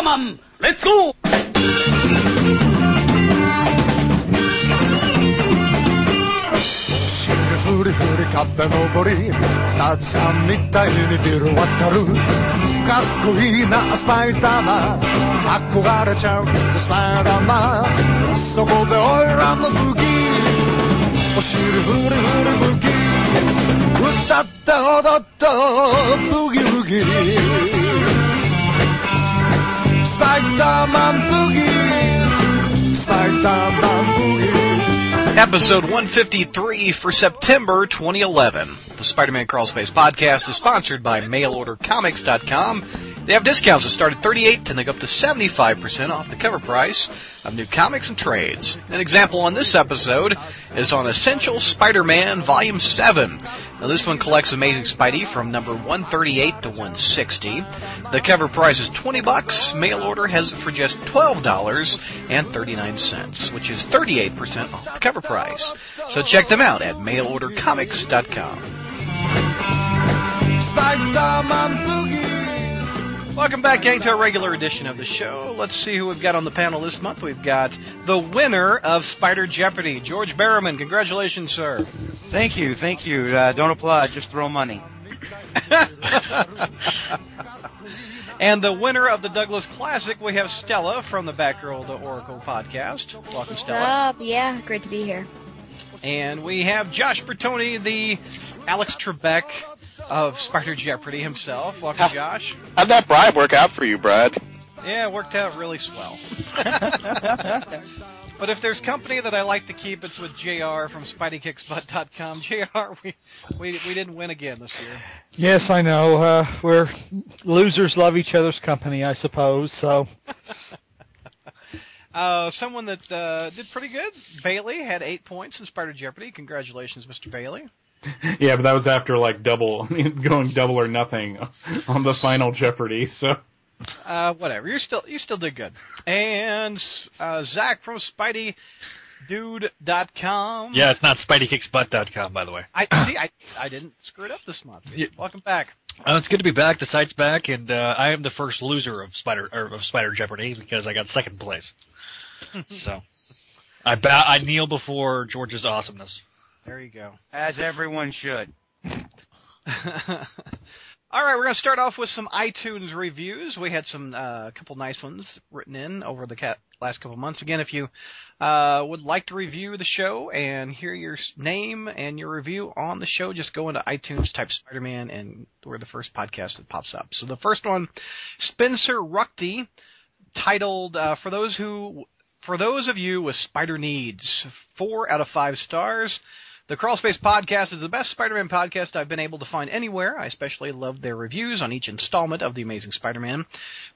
ーマンレッツゴーふりふり風登りたくさんみたいにビル渡る。かっこいいなスパイダーマン。憧れちゃうスパイダーマン。そこでオイラの武器。お尻ふりふり武器。歌って踊ってブギブギ。Boogie. Boogie. Episode 153 for September 2011. The Spider-Man Crawl Space podcast is sponsored by mailordercomics.com. They have discounts that start at 38 and they go up to 75% off the cover price of new comics and trades. An example on this episode is on Essential Spider-Man Volume 7. Now this one collects Amazing Spidey from number 138 to 160. The cover price is 20 bucks. Mail order has it for just $12.39, which is 38% off the cover price. So check them out at mailordercomics.com. Spider-Man Welcome back, gang, to a regular edition of the show. Let's see who we've got on the panel this month. We've got the winner of Spider Jeopardy, George Barrowman. Congratulations, sir. Thank you, thank you. Uh, don't applaud, just throw money. and the winner of the Douglas Classic, we have Stella from the Batgirl to Oracle podcast. Welcome, Stella. Up, yeah, great to be here. And we have Josh Bertoni, the Alex Trebek of Spider Jeopardy himself. Welcome, Josh. How'd that bribe work out for you, Brad? Yeah, it worked out really swell. but if there's company that I like to keep, it's with JR from SpideyKicksButt.com. JR, we, we we didn't win again this year. Yes, I know. Uh, we're losers love each other's company, I suppose. So Uh, someone that uh, did pretty good, Bailey, had eight points in Spider Jeopardy. Congratulations, Mr. Bailey. Yeah, but that was after like double, I mean, going double or nothing on the final Jeopardy. So Uh, whatever. You still you still did good. And uh, Zach from SpideyDude.com. Yeah, it's not SpideyKicksButt.com, by the way. I see. I I didn't screw it up this month. Yeah. Welcome back. Uh, it's good to be back. The site's back, and uh, I am the first loser of Spider or of Spider Jeopardy because I got second place. so I bow, I kneel before George's awesomeness. There you go. As everyone should. All right, we're going to start off with some iTunes reviews. We had some uh, a couple nice ones written in over the ca- last couple months. Again, if you uh, would like to review the show and hear your name and your review on the show, just go into iTunes, type Spider-Man, and we're the first podcast that pops up. So the first one, Spencer Ruckty, titled uh, "For those who." For those of you with spider needs, four out of five stars. The Crawl Space Podcast is the best Spider-Man podcast I've been able to find anywhere. I especially love their reviews on each installment of The Amazing Spider-Man,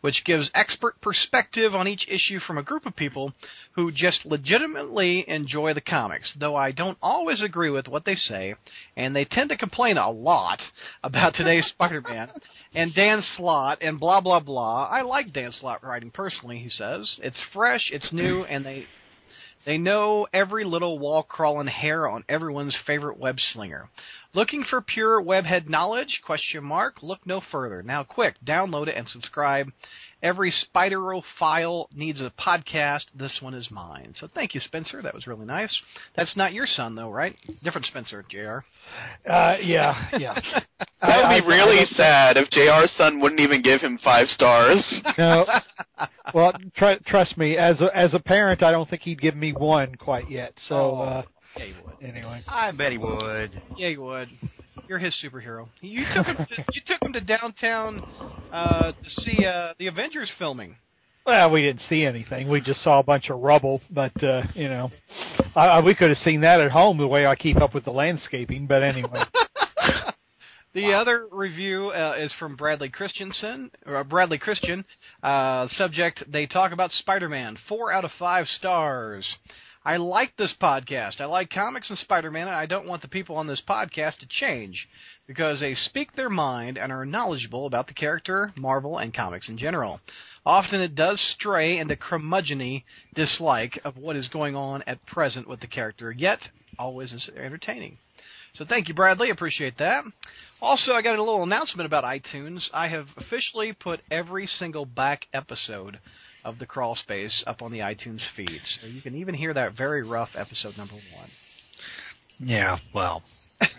which gives expert perspective on each issue from a group of people who just legitimately enjoy the comics, though I don't always agree with what they say, and they tend to complain a lot about today's Spider-Man and Dan Slott and blah blah blah. I like Dan Slott writing personally, he says. It's fresh, it's new, and they they know every little wall crawling hair on everyone's favorite web slinger. Looking for pure webhead knowledge? Question mark. Look no further. Now quick, download it and subscribe. Every Spiderophile needs a podcast. This one is mine. So thank you, Spencer. That was really nice. That's not your son, though, right? Different Spencer, Jr. uh, yeah, yeah. That would I- be really I- sad if JR's son wouldn't even give him five stars. No. Well, tr- trust me, as a as a parent, I don't think he'd give me one quite yet. So Oh. uh, Yeah, you would. anyway, I bet he would. Yeah, he would. You're his superhero. You took him. To, you took him to downtown uh, to see uh, the Avengers filming. well, we didn't see anything. We just saw a bunch of rubble. But uh, you know, I, I, we could have seen that at home the way I keep up with the landscaping. But anyway, The other review uh, is from Bradley Christensen, or uh, Bradley Christian. Uh, subject: They talk about Spider-Man. Four out of five stars. I like this podcast. I like comics and Spider-Man, and I don't want the people on this podcast to change because they speak their mind and are knowledgeable about the character, Marvel, and comics in general. Often it does stray into curmudgeony dislike of what is going on at present with the character, yet always is entertaining. So thank you, Bradley. Appreciate that. Also, I got a little announcement about iTunes. I have officially put every single back episode of the Crawl Space up on the iTunes feed, so you can even hear that very rough episode number one. Yeah, well,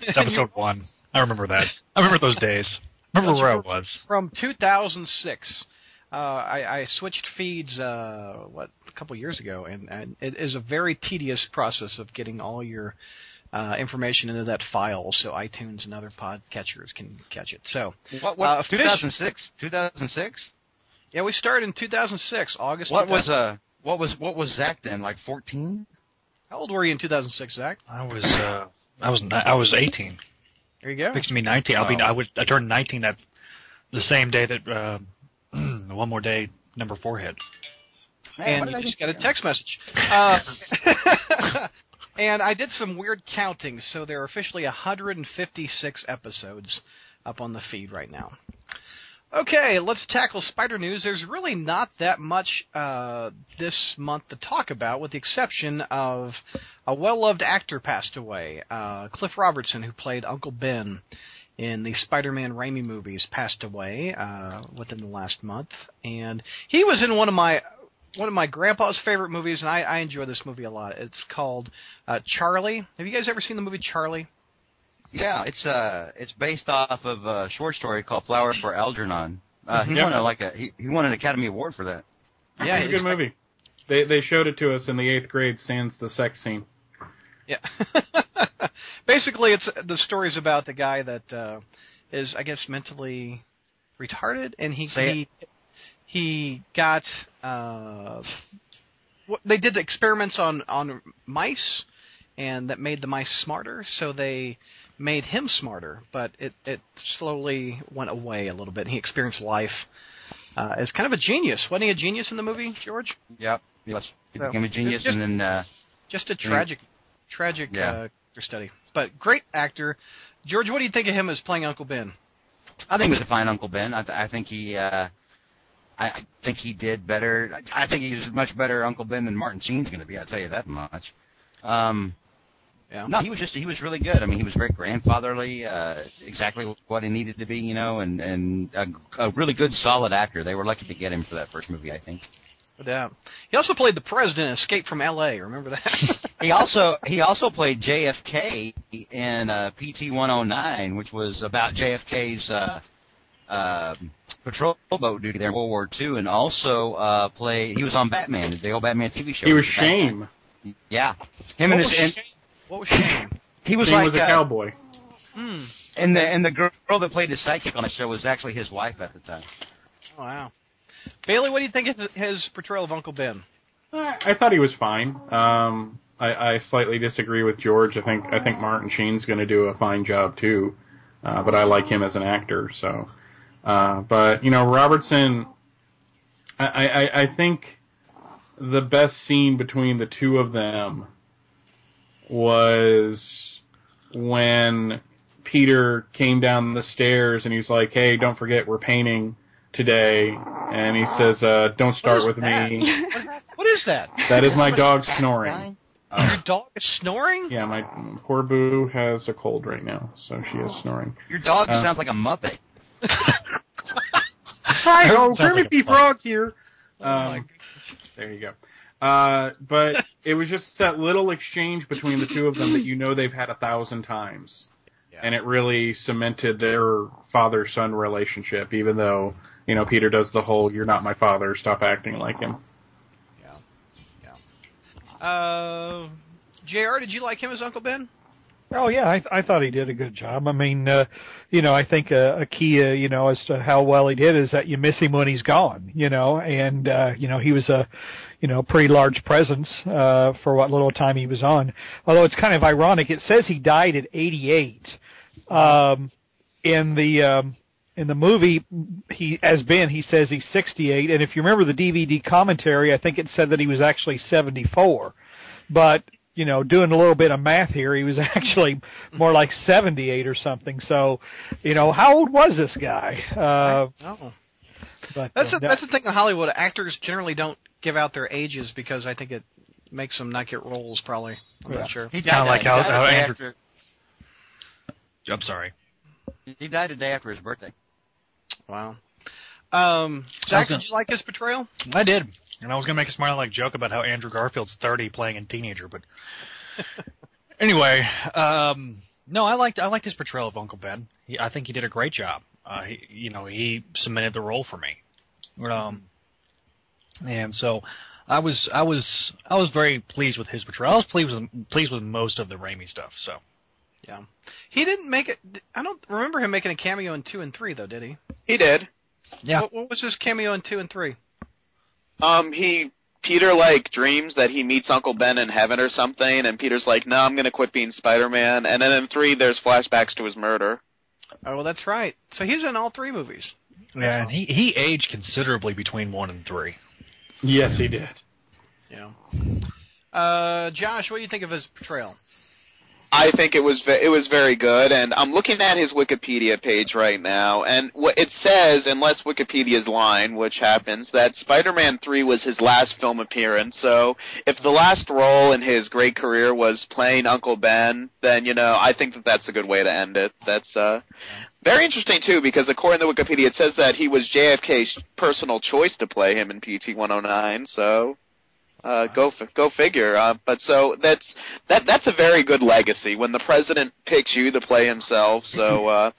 it's episode one. I remember that. I remember those days. I remember That's where I from- was. From 2006, uh, I, I switched feeds uh, what a couple years ago, and, and it is a very tedious process of getting all your uh, information into that file, so iTunes and other podcatchers can catch it. So, What? What? Uh, 2006. 2006. Yeah, we started in 2006, August. What was uh? What was what was Zach then? Like 14? How old were you in 2006, Zach? I was uh, I was ni- I was 18. There you go. Fixing to be 19. I'll be I would I turned 19 that the same day that uh, one more day number four hit. and you just got a text message. Uh, and I did some weird counting, so there are officially 156 episodes up on the feed right now. Okay, let's tackle spider news. There's really not that much uh, this month to talk about, with the exception of a well-loved actor passed away. Uh, Cliff Robertson, who played Uncle Ben in the Spider-Man Raimi movies, passed away uh, within the last month, and he was in one of my one of my grandpa's favorite movies, and I, I enjoy this movie a lot. It's called uh, Charly. Have you guys ever seen the movie Charly? Yeah, it's uh, it's based off of a short story called Flowers for Algernon. Uh, he Yeah. won a, like a he, he won an Academy Award for that. Yeah, it's a good movie. They they showed it to us in the eighth grade. Sans the sex scene. Yeah. Basically, it's the story's about the guy that uh, is, I guess, mentally retarded, and he Say he he got uh, what they did experiments on on mice, and that made the mice smarter. So they made him smarter, but it it slowly went away a little bit. He experienced life uh, as kind of a genius. Wasn't he a genius in the movie, George? Yep. He, was, he So, became a genius, just- and then uh, Just a tragic, tragic Yeah. uh, character study. But great actor. George, what do you think of him as playing Uncle Ben? I think he was a fine Uncle Ben. I, th- I think he, uh, I, think he did better. I I think he's a much better Uncle Ben than Martin Sheen's going to be. I'll tell you that much. Um, Yeah. no, he was just he was really good. I mean, he was very grandfatherly, uh, exactly what he needed to be, you know, and and a, a really good, solid actor. They were lucky to get him for that first movie, I think. No doubt. He also played the president in Escape from L.A. Remember that? He also he also played JFK in uh, PT 109, which was about JFK's uh, uh, patrol boat duty there in World War II, and also uh, played he was on Batman, the old Batman TV show. He was Batman. Shame. Yeah, him what, and his and Shane? What was Shane? he was Shane like was a uh, cowboy. Hmm. and the and the girl that played his sidekick on the show was actually his wife at the time. Oh, wow. Bailey, what do you think of his portrayal of Uncle Ben? I I thought he was fine. Um, I, I slightly disagree with George. I think I think Martin Sheen's going to do a fine job too, uh, but I like him as an actor. So, uh, but you know, Robertson, I, I, I think the best scene between the two of them was when Peter came down the stairs and he's like, "Hey, don't forget we're painting today," and he says, uh, "Don't start with that? me." What is that? That is my dog snoring. Your dog is snoring? Yeah, my poor Boo has a cold right now, so she is snoring. Your dog Uh, sounds like a muppet. Hi, oh, Sounds like Kermit a. Frog here. Oh, my Um, there you go. Uh, but it was just that little exchange between the two of them that you know they've had a thousand times, and it really cemented their father-son relationship. Even though you know Peter does the whole "You're not my father, stop acting like him." Yeah. Yeah. Uh, Jr. Did you like him as Uncle Ben? Oh yeah, I I thought he did a good job. I mean, uh, you know, I think a, a key, uh, you know, as to how well he did is that you miss him when he's gone, you know, and uh, you know he was a, you know, pretty large presence uh, for what little time he was on. Although it's kind of ironic, it says he died at 88. Um, in the um, in the movie, he as Ben, he says he's 68, and if you remember the DVD commentary, I think it said that he was actually 74. But you know, doing a little bit of math here, he was actually more like 78 or something. So, you know, how old was this guy? Uh, Oh. but That's uh, a, that's the thing in Hollywood. Actors generally don't give out their ages because I think it makes them not get roles. Probably, I'm Yeah. not sure. He Kinda like he how- died how after- Andrew- I'm sorry. He died a day after his birthday. Wow. Um, Jack, did you like his portrayal? I did, and I was gonna make a smiley like joke about how Andrew Garfield's thirty playing a teenager, but anyway, um, no, I liked I liked his portrayal of Uncle Ben. He, I think he did a great job. Uh, he, you know, he cemented the role for me. Um, and so I was I was I was very pleased with his portrayal. I was pleased with pleased with most of the Raimi stuff. So Yeah. He didn't make it. I don't remember him making a cameo in two and three, though, did he? He did. Yeah. What, what was his cameo in two and three? Um, he Peter like dreams that he meets Uncle Ben in heaven or something, and Peter's like, "No, I'm gonna quit being Spider-Man." And then in three, there's flashbacks to his murder. Oh, well, that's right. So he's in all three movies. yeah, and he he aged considerably between one and three. Yes, he did. Yeah. Uh, Josh, what do you think of his portrayal? I think it was ve- it was very good, and I'm looking at his Wikipedia page right now, and what it says, unless Wikipedia's lying, which happens, that Spider-Man 3 was his last film appearance. So if the last role in his great career was playing Uncle Ben, then you know I think that that's a good way to end it. That's uh, very interesting too, because according to Wikipedia, it says that he was JFK's personal choice to play him in PT 109. So uh, go f- go figure. Uh, but so that's that that's a very good legacy when the president picks you to play himself. So uh,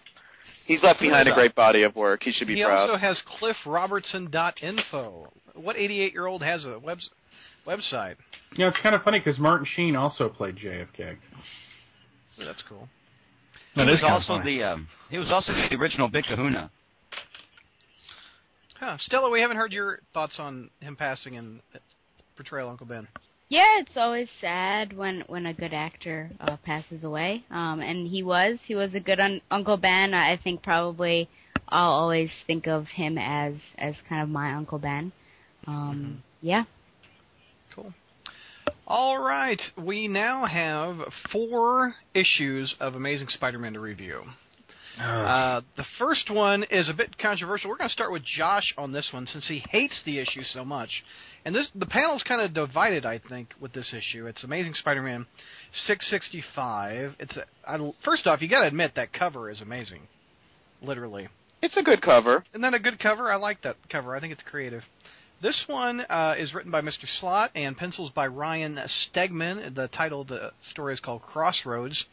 he's left behind a great body of work. He should be he proud. also has cliffrobertson.info. What 88 year old has a web website? Yeah, it's kind of funny because Martin Sheen also played JFK. So that's cool. That he is was also funny. the um, he was also the original Big Kahuna. Huh. Stella, we haven't heard your thoughts on him passing and portrayal Uncle Ben. Yeah, it's always sad when when a good actor uh, passes away. Um, and he was he was a good un- Uncle Ben. I think probably I'll always think of him as as kind of my Uncle Ben. Um, Yeah. Cool. All right, we now have four issues of Amazing Spider-Man to review. Uh, the first one is a bit controversial. We're going to start with Josh on this one since he hates the issue so much. And this the panel's kind of divided, I think, with this issue. It's Amazing Spider-Man 665. It's a, I, first off, you got to admit that cover is amazing, literally. it's a good cover. Isn't that a good cover? I like that cover. I think it's creative. This one uh, is written by Mr. Slott and pencils by Ryan Stegman. The title of the story is called Crossroads.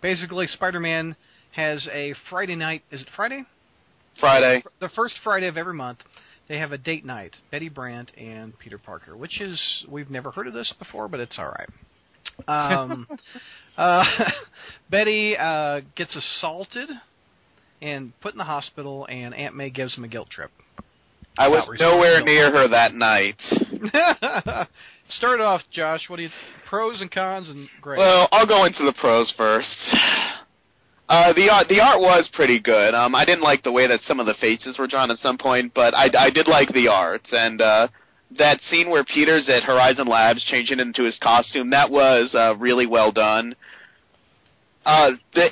Basically, Spider-Man has a Friday night. Is it Friday? Friday. The first Friday of every month. They have a date night. Betty Brant and Peter Parker, which is we've never heard of this before, but it's all right. Um, uh, Betty uh, gets assaulted and put in the hospital, and Aunt May gives him a guilt trip. I was nowhere near her that night. Start off, Josh. What do you pros and cons and great? Well, I'll go into the pros first. Uh, the art, the art was pretty good. Um, I didn't like the way that some of the faces were drawn at some point, but I, I did like the art. And uh, that scene where Peter's at Horizon Labs changing into his costume, that was uh, really well done. Uh, the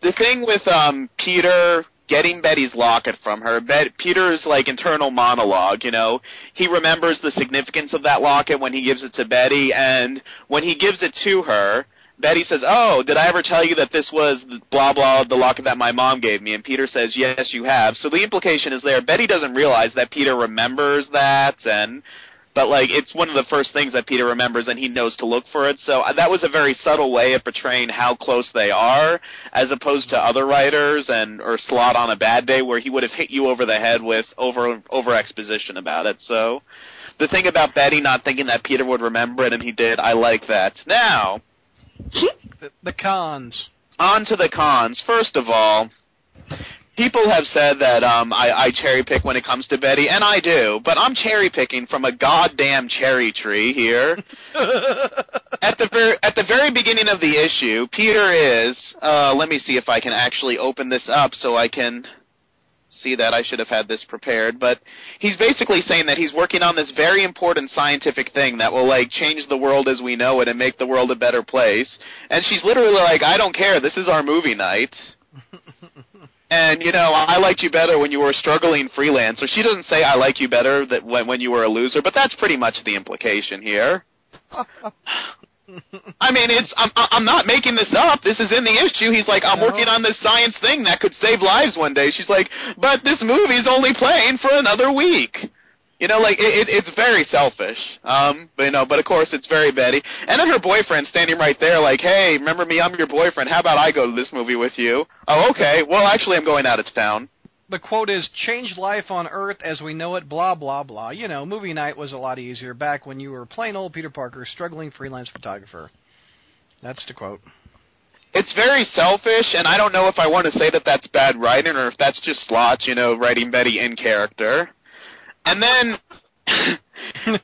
the thing with um, Peter getting Betty's locket from her, Bet- Peter's like internal monologue. You know, he remembers the significance of that locket when he gives it to Betty, and when he gives it to her. Betty says, "Oh, did I ever tell you that this was blah blah the locket that my mom gave me?" And Peter says, "Yes, you have." So the implication is there. Betty doesn't realize that Peter remembers that, and but like it's one of the first things that Peter remembers, and he knows to look for it. So uh, that was a very subtle way of portraying how close they are, as opposed to other writers and or Slott on a bad day where he would have hit you over the head with over over exposition about it. So the thing about Betty not thinking that Peter would remember it, and he did, I like that. Now the, the cons. on to the cons. First of all, people have said that um, I, I cherry pick when it comes to Betty, and I do, but I'm cherry picking from a goddamn cherry tree here. at the very at the very beginning of the issue, Peter is. Uh, let me see if I can actually open this up so I can see that I should have had this prepared, but he's basically saying that he's working on this very important scientific thing that will like change the world as we know it and make the world a better place. And she's literally like, "I don't care. This is our movie night." and you know, I liked you better when you were a struggling freelancer. She doesn't say I like you better that when when you were a loser, but that's pretty much the implication here. I mean, it's I'm I'm not making this up. This is in the issue. He's like, I'm No. working on this science thing that could save lives one day. She's like, but this movie's only playing for another week. You know, like it, it, it's very selfish. Um, but you know, but of course it's very Betty. And then her boyfriend standing right there, like, hey, remember me? I'm your boyfriend. How about I go to this movie with you? Oh, okay. Well, actually, I'm going out of town. The quote is "Change life on Earth as we know it." Blah blah blah. You know, movie night was a lot easier back when you were plain old Peter Parker, struggling freelance photographer. That's the quote. It's very selfish, and I don't know if I want to say that that's bad writing or if that's just slots, you know, writing Betty in character. And then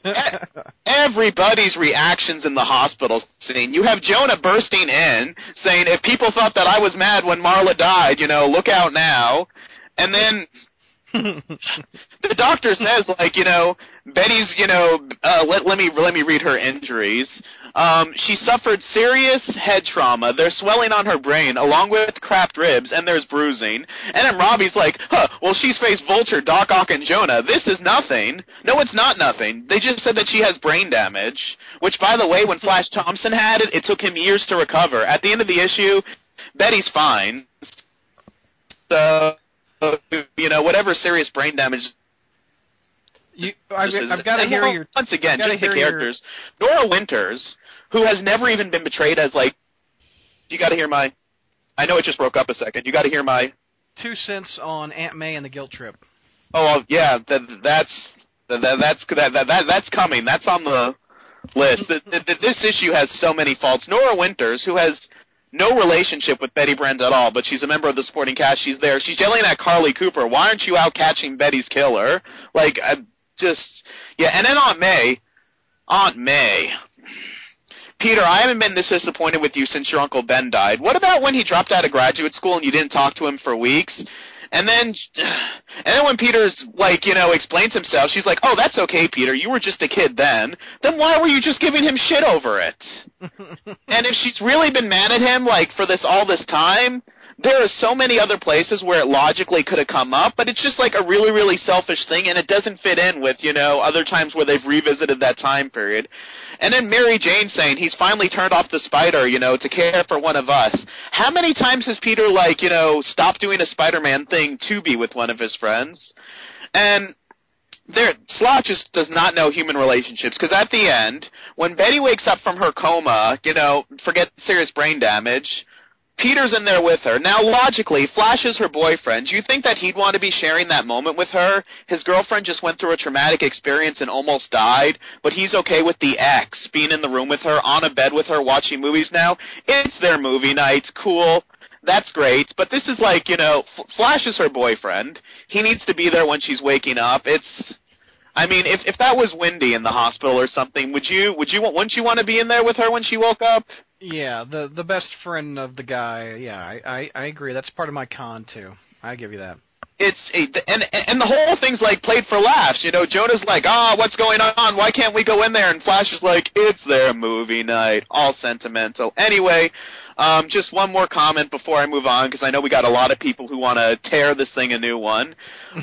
everybody's reactions in the hospital scene. You have Jonah bursting in, saying, "If people thought that I was mad when Marla died, you know, look out now." And then the doctor says, like, you know, Betty's, you know, uh, let let me let me read her injuries. Um, she suffered serious head trauma. There's swelling on her brain, along with cracked ribs, and there's bruising. And then Robbie's like, huh, well, she's faced Vulture, Doc Ock, and Jonah. This is nothing. No, it's not nothing. They just said that she has brain damage, which, by the way, when Flash Thompson had it, it took him years to recover. At the end of the issue, Betty's fine. So, you know, whatever serious brain damage You, I've, I've got to hear your. once again, just the hear your- characters. Nora Winters, who has never even been betrayed as like. You got to hear my. I know it just broke up a second. You got to hear my. Two cents on Aunt May and the guilt trip. Oh yeah, that, that's that, that, that's that, that, that that's coming. That's on the list. Th th th this issue has so many faults. Nora Winters, who has no relationship with Betty Brant at all, but she's a member of the supporting cast. She's there. She's yelling at Carly Cooper, "Why aren't you out catching Betty's killer?" Like, I just yeah. And then Aunt May, Aunt May. Peter, I haven't been this disappointed with you since your uncle Ben died. What about when he dropped out of graduate school and you didn't talk to him for weeks? And then, and then when Peter's like, you know, explains himself, she's like, "Oh, that's okay, Peter. You were just a kid then. Then why were you just giving him shit over it?" and if she's really been mad at him like for this all this time, there are so many other places where it logically could have come up, but it's just like a really, really selfish thing, and it doesn't fit in with you know other times where they've revisited that time period. And then Mary Jane saying he's finally turned off the spider, you know, to care for one of us. How many times has Peter like you know stopped doing a Spider-Man thing to be with one of his friends? And there, Slott just does not know human relationships because at the end, when Betty wakes up from her coma, you know, forget serious brain damage. Peter's in there with her. Now, logically, Flash is her boyfriend. Do you think that he'd want to be sharing that moment with her? His girlfriend just went through a traumatic experience and almost died, but he's okay with the ex being in the room with her, on a bed with her, watching movies now. It's their movie night. Cool. That's great. But this is like, you know, Flash is her boyfriend. He needs to be there when she's waking up. It's. I mean, if if that was Wendy in the hospital or something, would you would you want wouldn't you want to be in there with her when she woke up? Yeah, the the best friend of the guy. Yeah, I, I I agree. That's part of my con too. I give you that. It's a, and and the whole thing's like played for laughs. You know, Jonah's like, "Ah, what's going on? Why can't we go in there?" And Flash is like, "It's their movie night." All sentimental. Anyway, um, just one more comment before I move on because I know we got a lot of people who want to tear this thing a new one.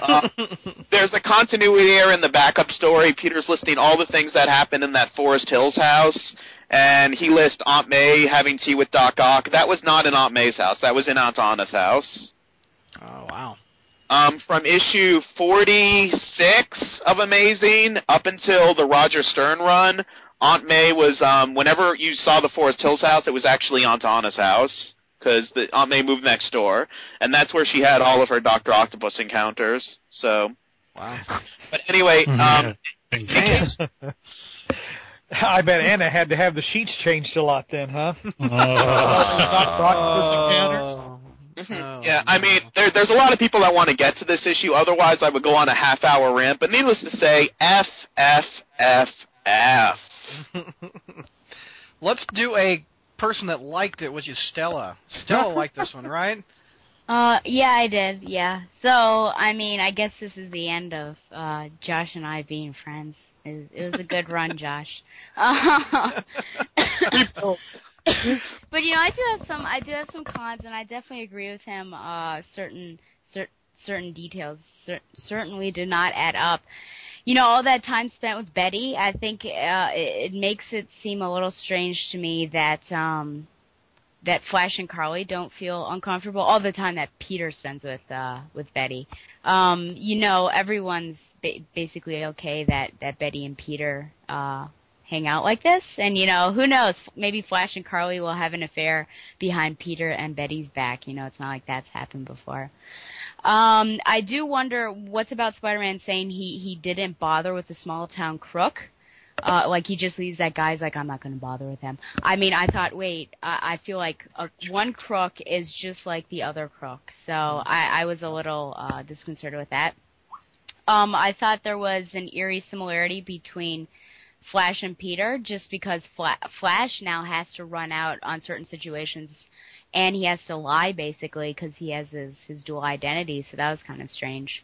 Uh, there's a continuity error in the backup story. Peter's listing all the things that happened in that Forest Hills house. And he lists Aunt May having tea with Doc Ock. That was not in Aunt May's house. That was in Aunt Anna's house. Oh wow. Um, from issue 46 of Amazing up until the Roger Stern run, Aunt May was, um, whenever you saw the Forest Hills house, it was actually Aunt Anna's house, because Aunt May moved next door, and that's where she had all of her Dr. Octopus encounters, so. Wow. But anyway, um, And in case- I bet Anna had to have the sheets changed a lot then, huh? Oh. Doc Octopus encounters. Oh, yeah, I mean, there, there's a lot of people that want to get to this issue. Otherwise, I would go on a half-hour rant. But needless to say, F, F, F, F. Let's do a person that liked it, which is Stella. Stella liked this one, right? Uh, yeah, I did. Yeah. So, I mean, I guess this is the end of uh Josh and I being friends. It was, it was a good run, Josh. Uh, but you know, I do have some. I do have some cons, and I definitely agree with him. Uh, certain cer- certain details cer- certainly do not add up. you know, all that time spent with Betty, I think uh, it, it makes it seem a little strange to me that um, that Flash and Carly don't feel uncomfortable all the time that Peter spends with uh, with Betty. Um, you know, everyone's ba- basically okay that that Betty and Peter uh, hang out like this, and you know, who knows? Maybe Flash and Carly will have an affair behind Peter and Betty's back. You know, it's not like that's happened before. Um, I do wonder what's about Spider-Man saying he he didn't bother with the small town crook. Uh, like he just leaves that guy's like I'm not going to bother with him. I mean, I thought, wait, I, I feel like a, one crook is just like the other crook, so I, I was a little uh, disconcerted with that. Um, I thought there was an eerie similarity between Flash and Peter, just because Fla- Flash now has to run out on certain situations and he has to lie basically because he has his his dual identity. So that was kind of strange.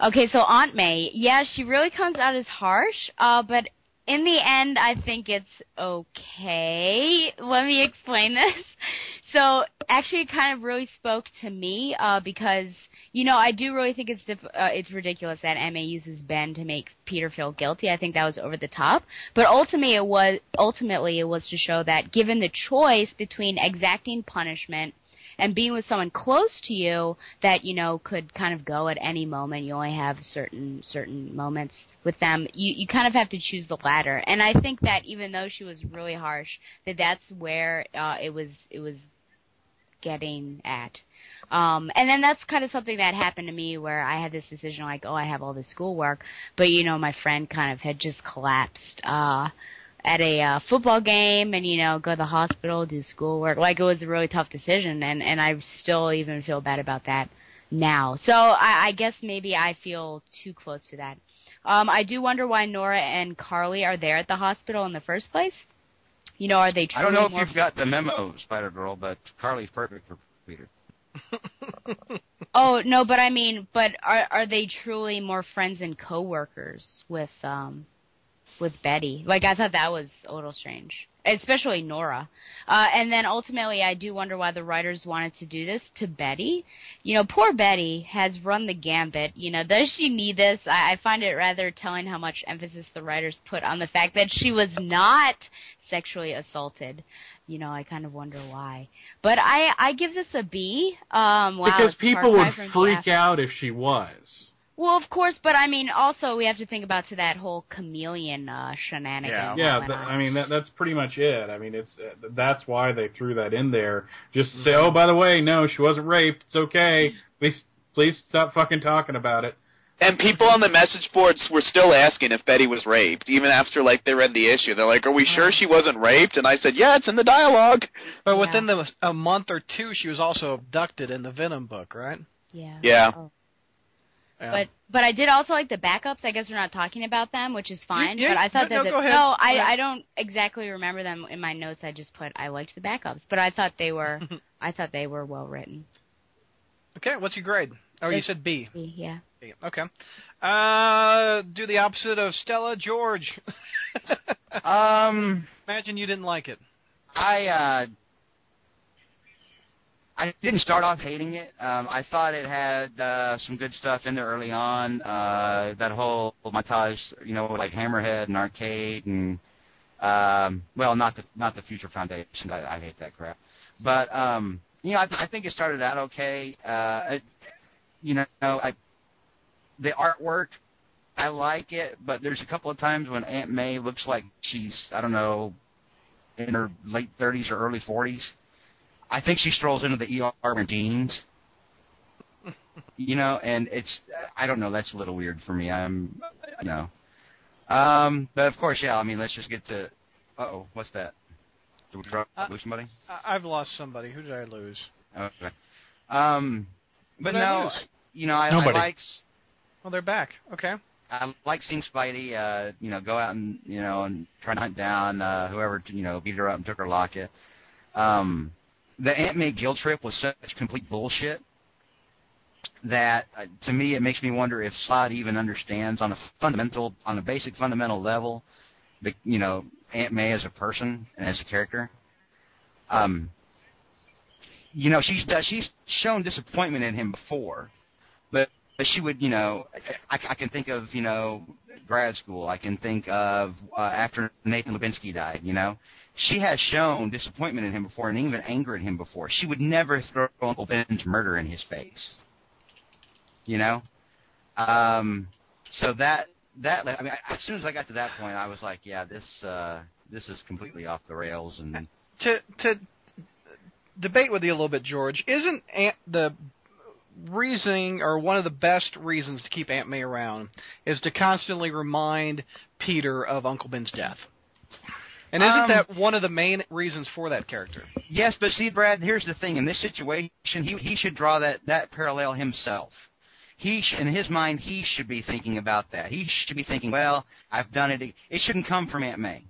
Okay, so Aunt May, yeah, she really comes out as harsh, uh, but in the end, I think it's okay. Let me explain this. So, actually, it kind of really spoke to me uh, because you know I do really think it's diff- uh, it's ridiculous that Emma uses Ben to make Peter feel guilty. I think that was over the top. But ultimately, it was ultimately it was to show that given the choice between exacting punishment and being with someone close to you that you know could kind of go at any moment. You only have certain certain moments with them. You you kind of have to choose the latter. And i think that even though she was really harsh that that's where uh it was it was getting at. Um and then that's kind of something that happened to me where i had this decision like oh i have all this schoolwork. But you know my friend kind of had just collapsed uh at a uh, football game and you know go to the hospital do schoolwork. Like it was a really tough decision and and i still even feel bad about that now. So i i guess maybe i feel too close to that. Um i do wonder why nora and carly are there at the hospital in the first place. You know are they I don't know if you've got the memo, Spider Girl, but Carly's perfect for Peter. Oh no, but I mean, but are are they truly more friends and coworkers with um with Betty? Like I thought that was a little strange, especially Nora. Uh, and then ultimately, I do wonder why the writers wanted to do this to Betty. You know, poor Betty has run the gambit. You know, does she need this? I, I find it rather telling how much emphasis the writers put on the fact that she was not sexually assaulted. You know, I kind of wonder why. But I I give this a B. Um, wow, because it's a far people would freak F. out if she was. Well, of course, but I mean, also we have to think about to that whole chameleon uh, shenanigan. Yeah. Yeah, th- I mean that that's pretty much it. I mean it's uh, that's why they threw that in there. Just to say, Mm-hmm. oh, by the way, no, she wasn't raped. It's okay. Please, please stop fucking talking about it. And people on the message boards were still asking if Betty was raped, even after like they read the issue. They're like, "Are we sure she wasn't raped?" And I said, "Yeah, it's in the dialogue." But Yeah. within the a month or two, she was also abducted in the Venom book, right? yeah. Yeah. Oh. Yeah. But but I did also like the backups. I guess we're not talking about them, which is fine. yeah, but I thought no, that no, the, go no, I Go ahead. I don't exactly remember them in my notes. I just put I liked the backups, but I thought they were I thought they were well written. okay, what's your grade? Oh, you It's- said B. Yeah. B. Okay. Uh, do the opposite of Stella, George. Um, Imagine you didn't like it. I uh, I didn't start off hating it. Um, I thought it had uh, some good stuff in there early on. Uh, that whole montage, you know, like Hammerhead and Arcade, and um, well, not the not the Future Foundation. I, I hate that crap. But um, you know, I, I think it started out okay. Uh, it, you know, I the artwork. I like it, but there's a couple of times when Aunt May looks like she's I don't know in her late 30s or early 40s. I think she strolls into the ER in jeans. You know, and it's I don't know. That's a little weird for me. I'm, you know, um, but of course, yeah. I mean, let's just get to. Uh oh, what's that? Did we drop, Uh, lose somebody? I- I've lost somebody. Who did I lose? Okay. Um, but Who did I no, you know, I, I Nobody. like Well, they're back. Okay. I like seeing Spidey, uh, you know, go out and you know and try to hunt down uh, whoever you know beat her up and took her locket. Um, the Aunt May guilt trip was such complete bullshit that uh, to me it makes me wonder if Slott even understands on a fundamental, on a basic fundamental level, the you know Aunt May as a person and as a character. Um, you know, she's uh, she's shown disappointment in him before, but but she would, you know, I, I can think of, you know, grad school. I can think of uh, after Nathan Lubensky died. You know, she has shown disappointment in him before and even anger at him before. She would never throw Uncle Ben's murder in his face. You know, um, so that that I mean, as soon as I got to that point, I was like, yeah, this uh, this is completely off the rails. And to to debate with you a little bit, George, isn't Aunt, the reasoning or one of the best reasons to keep Aunt May around is to constantly remind Peter of Uncle Ben's death? And isn't Um, that one of the main reasons for that character? Yes, but see, Brad, here's the thing. In this situation, he he should draw that that parallel himself. He sh- in his mind, he should be thinking about that. He should be thinking, well, I've done it. It shouldn't come from Aunt May.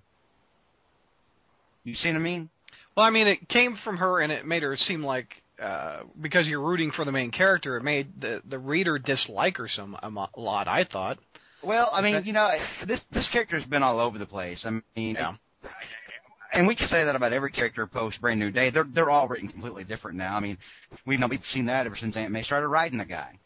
You see what I mean? Well, I mean, it came from her, and it made her seem like uh, because you're rooting for the main character, it made the the reader dislike her some a lot. I thought. Well, I mean, you know, this this character's been all over the place. I mean, Yeah. And we can say that about every character post Brand New Day. They're they're all written completely different now. I mean, we've know we've seen that ever since Aunt May started writing the guy.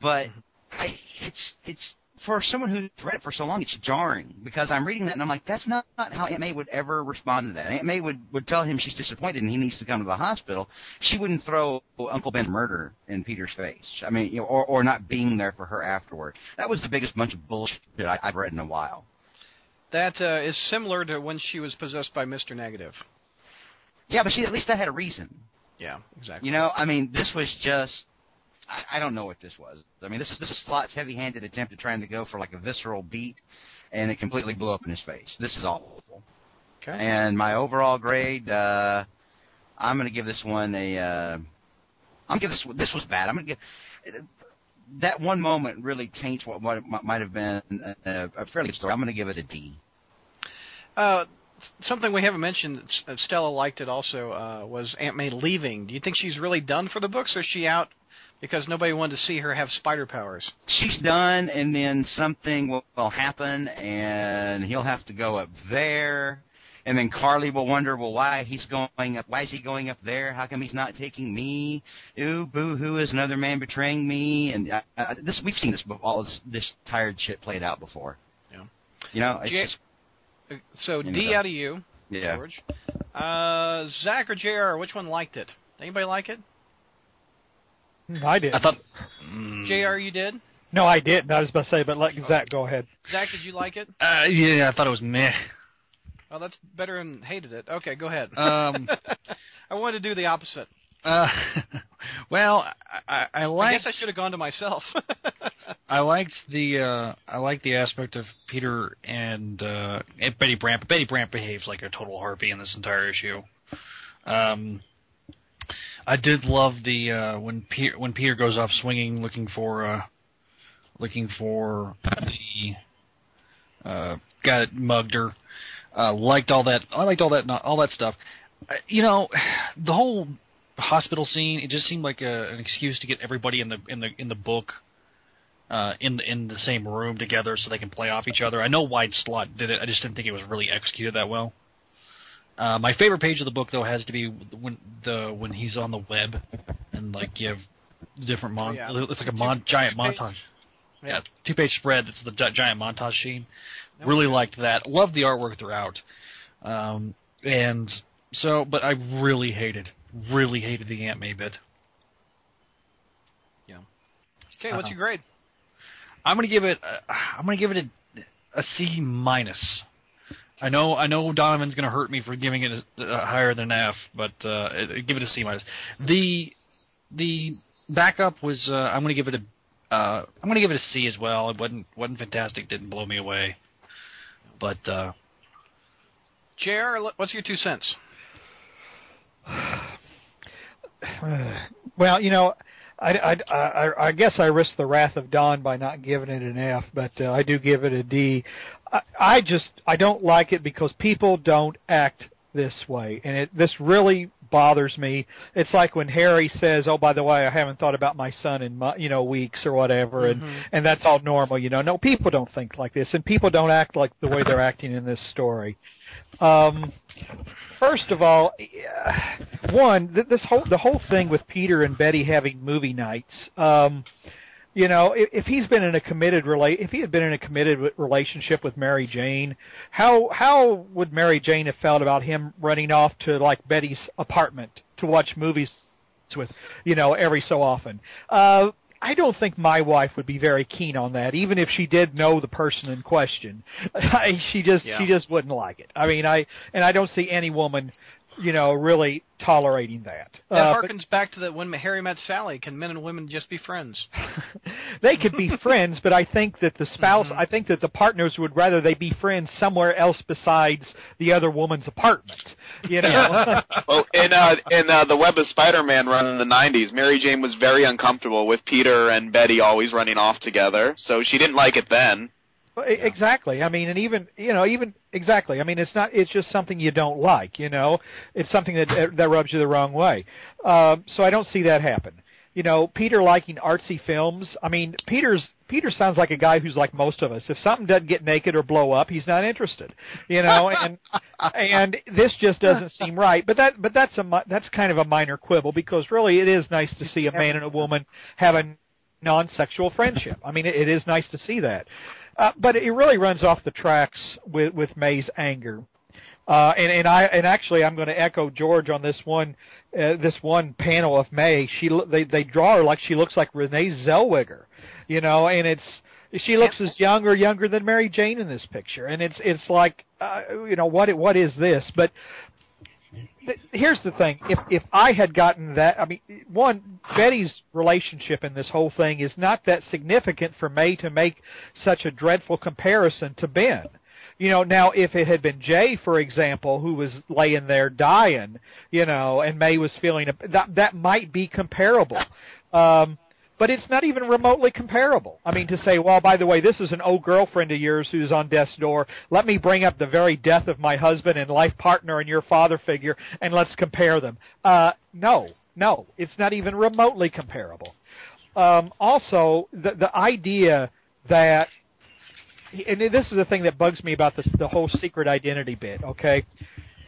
But mm-hmm. I, it's it's for someone who's read it for so long, it's jarring because I'm reading that and I'm like, that's not, not how Aunt May would ever respond to that. Aunt May would would tell him she's disappointed and he needs to come to the hospital. She wouldn't throw Uncle Ben's murder in Peter's face. I mean, you know, or or not being there for her afterward. That was the biggest bunch of bullshit I, I've read in a while. That uh, is similar to when she was possessed by Mister Negative. Yeah, but see, at least that had a reason. Yeah, exactly. You know, I mean, this was just. I, I don't know what this was. I mean, this is this is Slott's heavy-handed attempt at trying to go for like a visceral beat, and it completely blew up in his face. This is awful. Okay. And my overall grade, uh, I'm going to give this one a. Uh, I'm gonna give this this was bad. I'm going to give that one moment really taints what what might have been a, a fairly good story. I'm going to give it a D. Uh, something we haven't mentioned. uh, Stella liked it also. Uh, was Aunt May leaving? Do you think she's really done for the books, or is she out because nobody wanted to see her have spider powers? she's done, and then something will, will happen, and he'll have to go up there, and then Carly will wonder, well, why he's going up? Why is he going up there? How come he's not taking me? Ooh, boo hoo! Is another man betraying me? And uh, uh, this we've seen this be- all this, this tired shit played out before. Yeah. You know, it's J- just Uh, So You D know. out of you, yeah. George. Uh, Zach or Jr. Which one liked it? Anybody like it? I did. I thought. Jr. You did. no, I didn't. I was about to say, but let Zach go ahead. Zach, did you like it? Uh, yeah, I thought it was meh. Oh, that's better than hated it. Okay, go ahead. Um, I wanted to do the opposite. uh, well, I, I, I I guess I should have gone to myself. I liked the uh I liked the aspect of Peter and uh and Betty Brant. Betty Brant behaves like a total harpy in this entire issue. Um I did love the uh when Peter when Peter goes off swinging looking for uh looking for the uh guy that mugged her. Uh liked all that I liked all that all that stuff. Uh, you know, the whole hospital scene it just seemed like a, an excuse to get everybody in the in the in the book uh, in in the same room together so they can play off each other. I know Wide Slott did it. I just didn't think it was really executed that well. Uh, my favorite page of the book though has to be when the when he's on the web and like you have different mon. Yeah. It's like a mon- giant montage. Yeah. Two page spread. That's the gi- giant montage scene. Really liked that. Loved the artwork throughout. Um, and so, but I really hated, really hated the Aunt May bit. Yeah. Okay, what's Uh-oh. your grade? I'm gonna give it. Uh, I'm gonna give it a, a C minus. I know. I know Donovan's gonna hurt me for giving it a, uh, higher than an F, but uh, it- give it a C minus. The the backup was. Uh, I'm gonna give it a. Uh, I'm gonna give it a C as well. It wasn't wasn't fantastic. Didn't blow me away. But uh, Jr. What's your two cents? Well, you know, I, I, I, I guess I risk the wrath of Don by not giving it an F, but uh, I do give it a D. I, I just I don't like it because people don't act this way, and it this really bothers me. It's like when Harry says, "Oh, by the way, I haven't thought about my son in my, you know weeks or whatever," and and that's all normal, you know. No, people don't think like this, and people don't act like the way they're acting in this story. Um, first of all, uh, one th- this whole the whole thing with Peter and Betty having movie nights. Um, You know, if, if he's been in a committed rela- if he had been in a committed relationship with Mary Jane, how how would Mary Jane have felt about him running off to like Betty's apartment to watch movies with, you know, every so often? Uh, I don't think my wife would be very keen on that, even if she did know the person in question. she just Yeah. she just wouldn't like it. I mean, I and I don't see any woman, you know, really tolerating that. That Uh, but- harkens back to the when Harry met Sally. Can men and women just be friends? they could be friends, but I think that the spouse, Mm-hmm. I think that the partners would rather they be friends somewhere else besides the other woman's apartment. You know, Well, in uh, in uh, the Web of Spider-Man run in the '90s, Mary Jane was very uncomfortable with Peter and Betty always running off together, so she didn't like it then. E- exactly. I mean, and even you know, even exactly. I mean, it's not. It's just something you don't like. You know, it's something that that rubs you the wrong way. Um, so I don't see that happen. You know, Peter liking artsy films. I mean, Peter's Peter sounds like a guy who's like most of us. If something doesn't get naked or blow up, he's not interested. You know, and and this just doesn't seem right. But that but that's a that's kind of a minor quibble because really it is nice to see a man and a woman have a non-sexual friendship. I mean, it, it is nice to see that. Uh, but it really runs off the tracks with with May's anger. Uh, and, and I and actually I'm going to echo George on this one uh, this one panel of May. She they they draw her like she looks like Renee Zellweger, you know, and it's she looks as young or younger than Mary Jane in this picture, and it's it's like uh, you know what what is this? But here's the thing: if if I had gotten that, I mean, one Betty's relationship in this whole thing is not that significant for May to make such a dreadful comparison to Ben. You know, now if it had been Jay, for example, who was laying there dying, you know, and May was feeling a, that that might be comparable. Um, but it's not even remotely comparable. I mean, to say, well, by the way, this is an old girlfriend of yours who's on death's door. Let me bring up the very death of my husband and life partner and your father figure, and let's compare them. Uh, no, no, it's not even remotely comparable. Um, also, the the idea that and this is the thing that bugs me about this the whole secret identity bit, okay?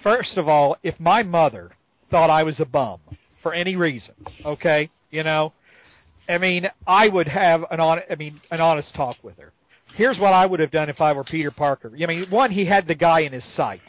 First of all, if my mother thought I was a bum for any reason, okay, you know, I mean, I would have an on I mean, an honest talk with her. Here's what I would have done if I were Peter Parker. I mean, one, he had the guy in his sights.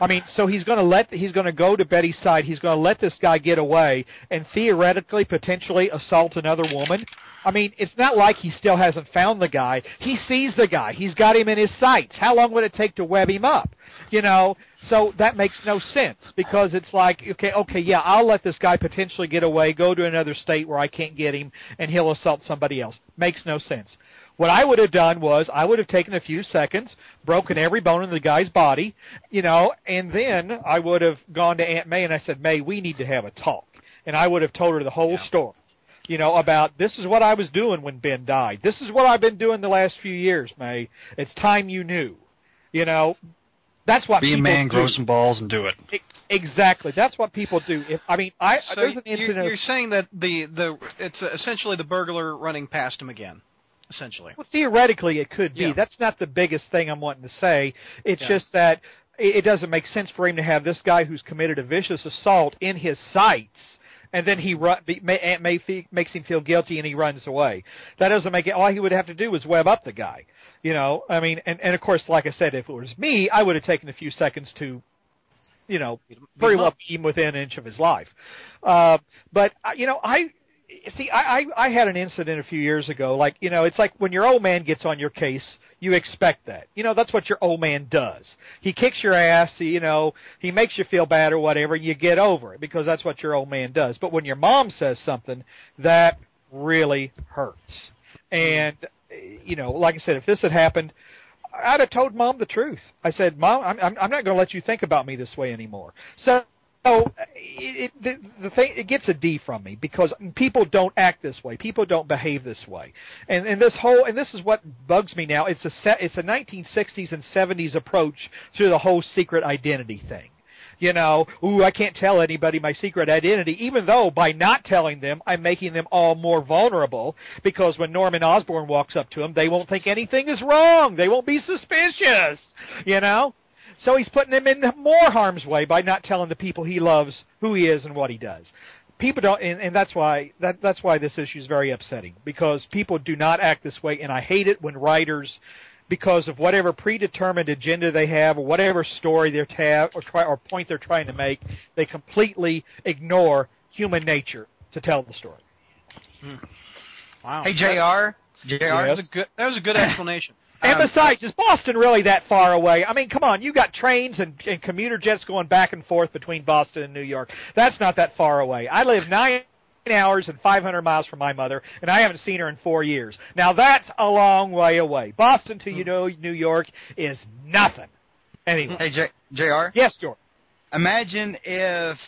I mean, so he's going to let he's going to go to Betty's side. He's going to let this guy get away and theoretically, potentially assault another woman. I mean, it's not like he still hasn't found the guy. He sees the guy. He's got him in his sights. How long would it take to web him up? You know, so that makes no sense because it's like, okay, okay, yeah, I'll let this guy potentially get away, go to another state where I can't get him, and he'll assault somebody else. Makes no sense. What I would have done was I would have taken a few seconds, broken every bone in the guy's body, you know, and then I would have gone to Aunt May and I said, May, we need to have a talk. And I would have told her the whole story, you know, about this is what I was doing when Ben died. This is what I've been doing the last few years, May. It's time you knew. You know, that's what Be a man, do. grow some balls, and do it. Exactly. That's what people do. If I mean, I So there's an you're, incident. you're saying that the the it's essentially the burglar running past him again, essentially. Well, theoretically, it could be. Yeah. That's not the biggest thing I'm wanting to say. It's Yeah. just that it, it doesn't make sense for him to have this guy who's committed a vicious assault in his sights, and then he run, be, may, Aunt May fe- makes him feel guilty and he runs away. That doesn't make it. All he would have to do is web up the guy. You know, I mean, and and of course, like I said, if it was me, I would have taken a few seconds to, you know, very well beat him within an inch of his life. Uh, but uh, you know, I see. I, I I had an incident a few years ago. Like you know, it's like when your old man gets on your case, you expect that. You know, that's what your old man does. He kicks your ass. He, you know, he makes you feel bad or whatever. You get over it because that's what your old man does. But when your mom says something, that really hurts. And you know, like I said, if this had happened. I'd have told mom the truth. I said, "Mom, I'm I'm, not going to let you think about me this way anymore." So so it, it, the, the thing it gets a D from me because people don't act this way. People don't behave this way, and and this whole and this is what bugs me now. It's a set. It's a 1960s and 70s approach to the whole secret identity thing. You know, ooh, I can't tell anybody my secret identity, even though by not telling them, I'm making them all more vulnerable. Because when Norman Osborn walks up to them, they won't think anything is wrong. They won't be suspicious. You know. So he's putting them in more harm's way by not telling the people he loves who he is and what he does. people don't, and, and that's why that that's why this issue is very upsetting because people do not act this way, and I hate it when writers, because of whatever predetermined agenda they have or whatever story they're tab or try or point they're trying to make, they completely ignore human nature to tell the story. Wow. Hey, Jr. Jr. That was a good. That was a good explanation. And Um, besides, is Boston really that far away? I mean, come on, you got trains and, and commuter jets going back and forth between Boston and New York. That's not that far away. I live nine hours and 500 miles from my mother, and I haven't seen her in four years. Now that's a long way away. Boston to you know New York is nothing. Anyway, Hey, J- Jr. yes, George. Imagine if,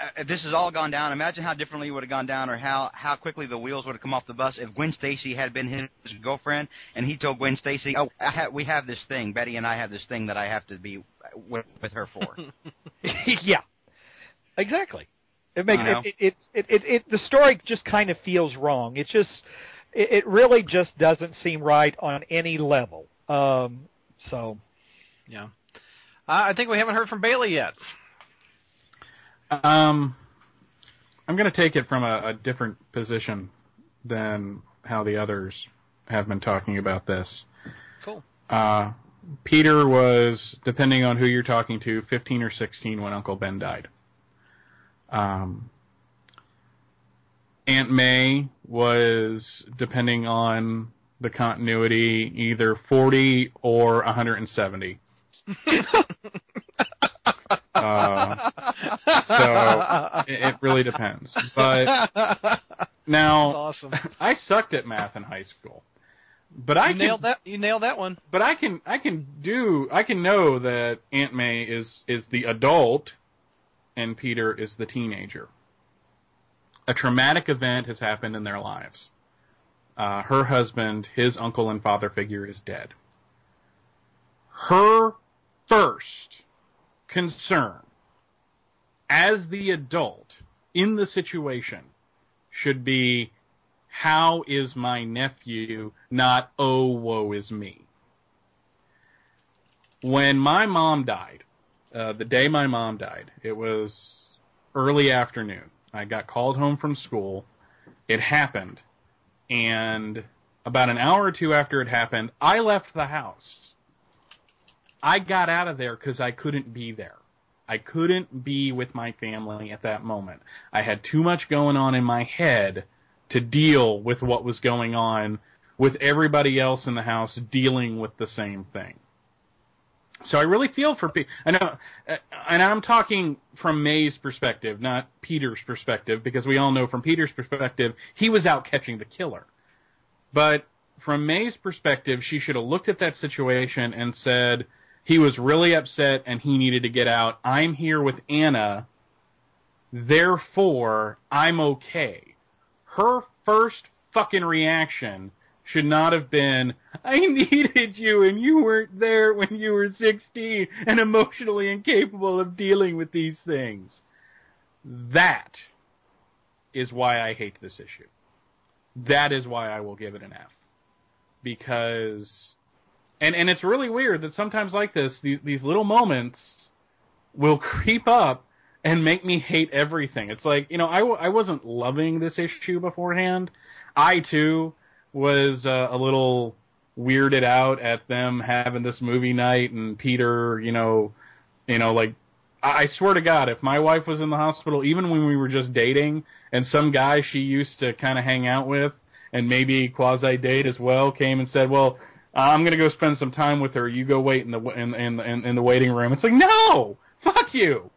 uh, if this has all gone down. Imagine how differently it would have gone down, or how how quickly the wheels would have come off the bus if Gwen Stacy had been his girlfriend, and he told Gwen Stacy, "Oh, I ha- we have this thing. Betty and I have this thing that I have to be with, with her for." yeah, exactly. It makes You it, it, it, it, it, the story just kind of feels wrong. It just it, it really just doesn't seem right on any level. Um, so Yeah. Uh, I think we haven't heard from Bailey yet. Um, I'm going to take it from a, a different position than how the others have been talking about this. Cool. Uh, Peter was, depending on who you're talking to, 15 or 16 when Uncle Ben died. Um, Aunt May was, depending on the continuity, either 40 or 170. uh, so it, it really depends. But now, awesome. I sucked at math in high school, but I you can, nailed that. You nailed that one. but I can I can do I can know that Aunt May is is the adult and Peter is the teenager. A traumatic event has happened in their lives. Uh, her husband, his uncle and father figure, is dead. Her first concern as the adult in the situation should be how is my nephew, not oh, woe is me. When my mom died, uh, the day my mom died, it was early afternoon. I got called home from school. It happened. And about an hour or two after it happened, I left the house. I got out of there because I couldn't be there. I couldn't be with my family at that moment. I had too much going on in my head to deal with what was going on with everybody else in the house dealing with the same thing. So I really feel for people. I know, uh, and I'm talking from May's perspective, not Peter's perspective, because we all know from Peter's perspective he was out catching the killer. But from May's perspective, she should have looked at that situation and said he was really upset and he needed to get out. I'm here with Anna, therefore I'm okay. Her first fucking reaction should not have been, I needed you and you weren't there when you were 16 and emotionally incapable of dealing with these things. That is why I hate this issue. That is why I will give it an F. Because, and, and it's really weird that sometimes like this, these, these little moments will creep up and make me hate everything. It's like, you know, I, w- I wasn't loving this issue beforehand. I too was uh, a little weirded out at them having this movie night and Peter, you know, you know, like I I swear to God, if my wife was in the hospital, even when we were just dating, and some guy she used to kind of hang out with and maybe quasi date as well came and said, "Well, I'm gonna go spend some time with her. You go wait in the in in in, in the waiting room." It's like, no, fuck you,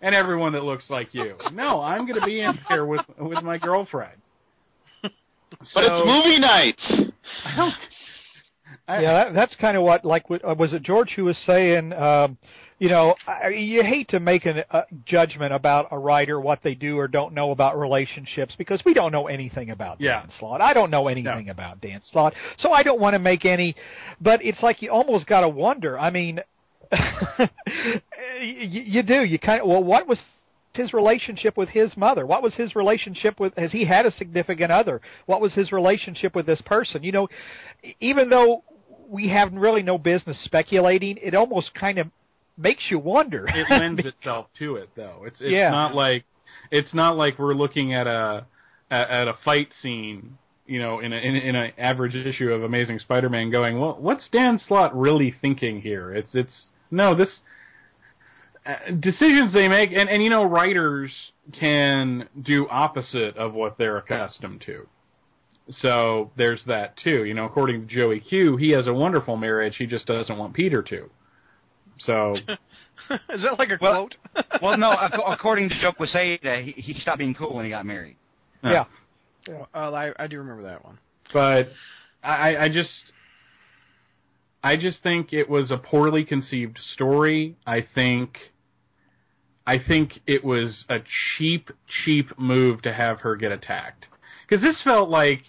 and everyone that looks like you. No, I'm gonna be in here with with my girlfriend. But it's movie nights. I don't. I, yeah, that, that's kind of what like what- uh, was it George who was saying. Um, you know, I, you hate to make a uh, judgment about a writer, what they do or don't know about relationships, because we don't know anything about Yeah. Dan Slott. I don't know anything about Dan Slott, so I don't want to make any. But it's like you almost got to wonder. I mean, you, you do. You kind of well, what was his relationship with his mother? What was his relationship with? Has he had a significant other? What was his relationship with this person? You know, even though we have really no business speculating, it almost kind of makes you wonder. it lends itself to it though. It's it's Yeah. not like it's not like we're looking at a at, at a fight scene, you know, in a in, in an average issue of Amazing Spider-Man, going, well, what's Dan Slott really thinking here? It's it's no this decisions they make, and and you know, writers can do opposite of what they're accustomed to. So there's that too. You know, according to Joey Q, he has a wonderful marriage. He just doesn't want Peter to. So Is that like a Well- quote? well, no. according to Joe Quesada, he, he stopped being cool when he got married. Yeah. Oh, I, I do remember that one. but I, I just I just think it was a poorly conceived story. I think I think it was a cheap, cheap move to have her get attacked. Because this felt like,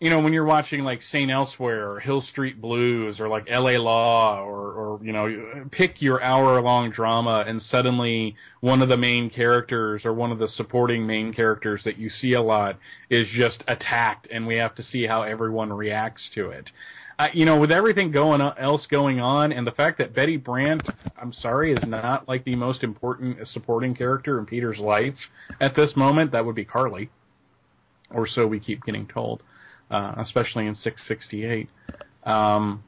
you know, when you're watching like Saint Elsewhere or Hill Street Blues or like L.A. Law or, or you know, pick your hour-long drama and suddenly one of the main characters or one of the supporting main characters that you see a lot is just attacked, and we have to see how everyone reacts to it. Uh, you know, with everything going else going on, and the fact that Betty Brant, I'm sorry, is not like the most important supporting character in Peter's life at this moment, that would be Carlie, or so we keep getting told, uh, especially in 668. Um,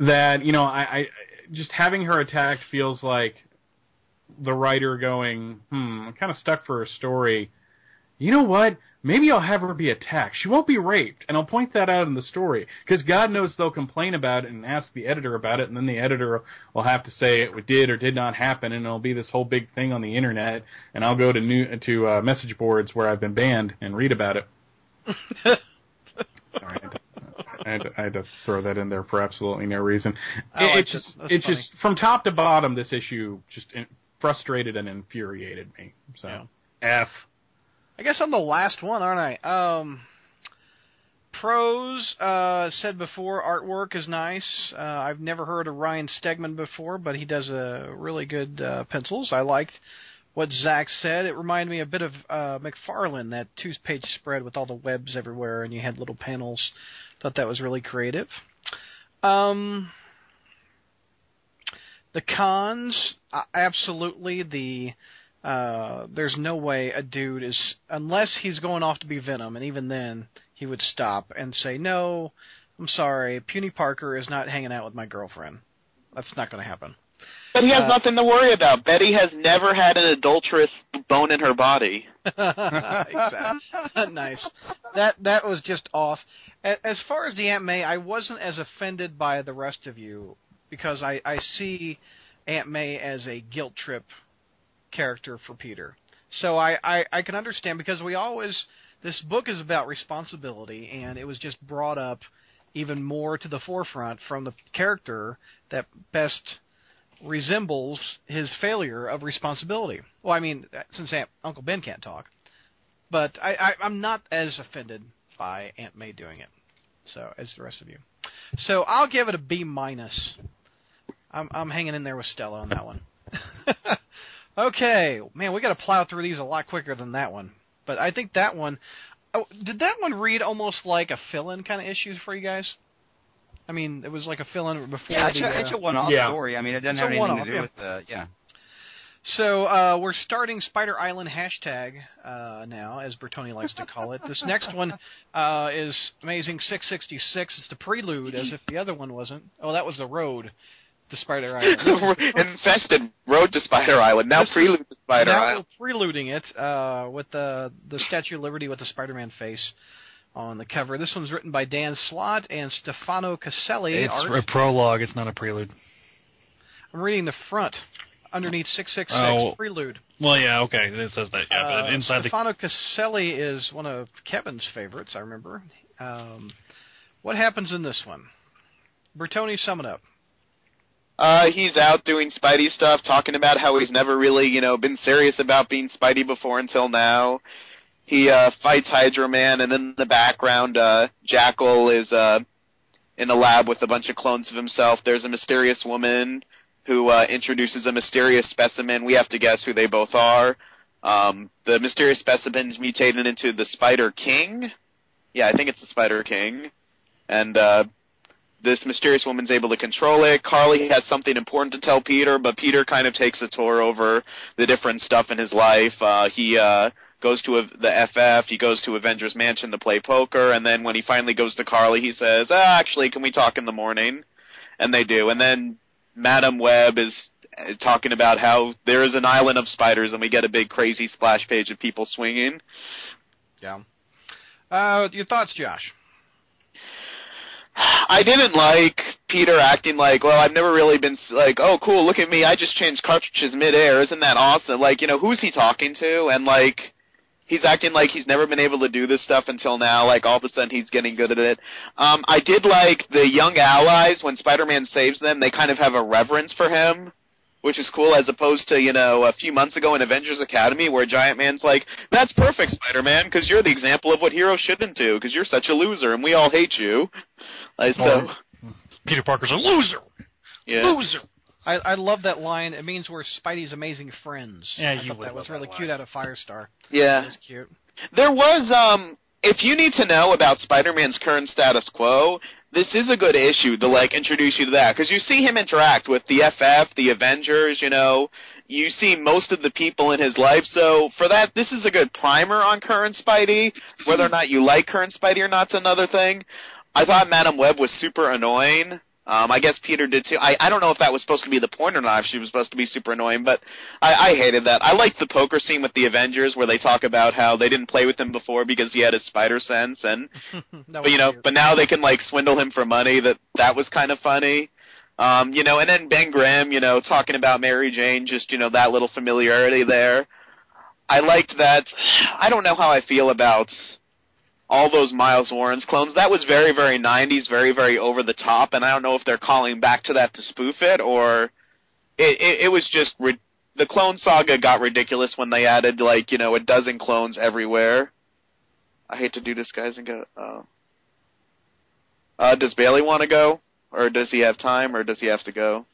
that you know, I, I just having her attacked feels like the writer going, hmm, I'm kind of stuck for a story. You know what? Maybe I'll have her be attacked. She won't be raped, and I'll point that out in the story because God knows they'll complain about it and ask the editor about it, and then the editor will have to say it did or did not happen, and it'll be this whole big thing on the internet, and I'll go to new to uh, message boards where I've been banned and read about it. Sorry, I had, to, I, had to, I had to throw that in there for absolutely no reason. It- liked it's it. just, That's it's funny. just from top to bottom, this issue just frustrated and infuriated me. So F. I guess I'm the last one, aren't I? Um, prose uh, said before, artwork is nice. Uh, I've never heard of Ryan Stegman before, but he does uh, really good uh, pencils. I liked what Zach said. It reminded me a bit of uh, McFarlane, that two-page spread with all the webs everywhere, and you had little panels. Thought that was really creative. Um, the cons, uh, absolutely the uh, there's no way a dude is unless he's going off to be Venom, and even then he would stop and say, "No, I'm sorry, Puny Parker is not hanging out with my girlfriend. That's not going to happen." But he has Uh, nothing to worry about. Betty has never had an adulterous bone in her body. nice. That that was just off. As far as the Aunt May, I wasn't as offended by the rest of you because I I see Aunt May as a guilt trip character for Peter. So I I, I can understand because we always this book is about responsibility and it was just brought up even more to the forefront from the character that best resembles his failure of responsibility. Well, I mean, uh, since Aunt, Uncle Ben can't talk, but I, I, I'm not as offended by Aunt May doing it, so as the rest of you. So I'll give it a B minus. I'm, I'm hanging in there with Stella on that one. okay, man, we got to plow through these a lot quicker than that one. But I think that one, oh, did that one read almost like a fill-in kind of issues for you guys? I mean, it was like a fill-in before Yeah, it's the. a, it's uh, a one-off Yeah. story. I mean, it doesn't It's have anything to do yeah. with uh, yeah. So uh, we're starting Spider Island hashtag uh, now, as Bertoni likes to call it. This next one uh, is Amazing 666. It's the prelude, as if the other one wasn't. Oh, that was the road to Spider Island. Infested Road to Spider Island. Now This Prelude to Spider now Island. we're preluding it uh, with the the Statue of Liberty with the Spider-Man face on the cover. This one's written by Dan Slott and Stefano Caselli. It's Art. a prologue. It's not a prelude. I'm reading the front underneath 666 Oh. prelude. Well, yeah, okay, it says that. Yeah, Uh, but inside the Stefano Caselli is one of Kevin's favorites, I remember. Um, what happens in this one? Bertoni, sum it up. Uh, he's out doing Spidey stuff, talking about how he's never really, you know, been serious about being Spidey before until now. He uh fights Hydro Man, and in the background, uh, Jackal is uh in a lab with a bunch of clones of himself. There's a mysterious woman who uh, introduces a mysterious specimen. We have to guess who they both are. Um, the mysterious specimen's mutated into the Spider King. Yeah, I think it's the Spider King. And uh, this mysterious woman's able to control it. Carlie has something important to tell Peter, but Peter kind of takes a tour over the different stuff in his life. Uh, he uh, goes to a, the FF, he goes to Avengers Mansion to play poker, and then when he finally goes to Carlie, he says, ah, "Actually, can we talk in the morning?" And they do. And then Madam Web is uh, talking about how there is an island of spiders, and we get a big crazy splash page of people swinging. Yeah. Uh, your thoughts, Josh? I didn't like Peter acting like, well, I've never really been like, oh, cool, look at me, I just changed cartridges midair, isn't that awesome? Like, you know, who's he talking to? And like, he's acting like he's never been able to do this stuff until now. Like, all of a sudden, he's getting good at it. Um, I did like the young allies when Spider-Man saves them. They kind of have a reverence for him. Which is cool, as opposed to you know a few months ago in Avengers Academy, where Giant Man's like, "That's perfect, Spider-Man, because you're the example of what heroes shouldn't do, because you're such a loser, and we all hate you." Like, so, Peter Parker's a loser. yeah. Loser. I, I love that line. It means we're Spidey's amazing friends. Yeah, I you thought would that was love really that cute out of Firestar. Yeah. That was cute. There was um if you need to know about Spider-Man's current status quo, this is a good issue to like introduce you to that because you see him interact with the FF, the Avengers, you know, you see most of the people in his life. So for that, this is a good primer on current Spidey. Whether or not you like current Spidey or not's another thing. I thought Madam Web was super annoying. Um, I guess Peter did too. I, I don't know if that was supposed to be the point or not. If she was supposed to be super annoying, but I, I hated that. I liked the poker scene with the Avengers where they talk about how they didn't play with him before because he had his spider sense, and but you know, cute. but now they can like swindle him for money. That that was kind of funny. Um, you know, and then Ben Grimm, you know, talking about Mary Jane, just you know that little familiarity there. I liked that. I don't know how I feel about all those Miles Warren's clones. That was very, very 90s, very, very over the top, and I don't know if they're calling back to that to spoof it or it. It, it was just ri- the Clone Saga got ridiculous when they added like you know a dozen clones everywhere. I hate to do this, guys, and go. Uh, uh, does Bailey want to go, or does he have time, or does he have to go?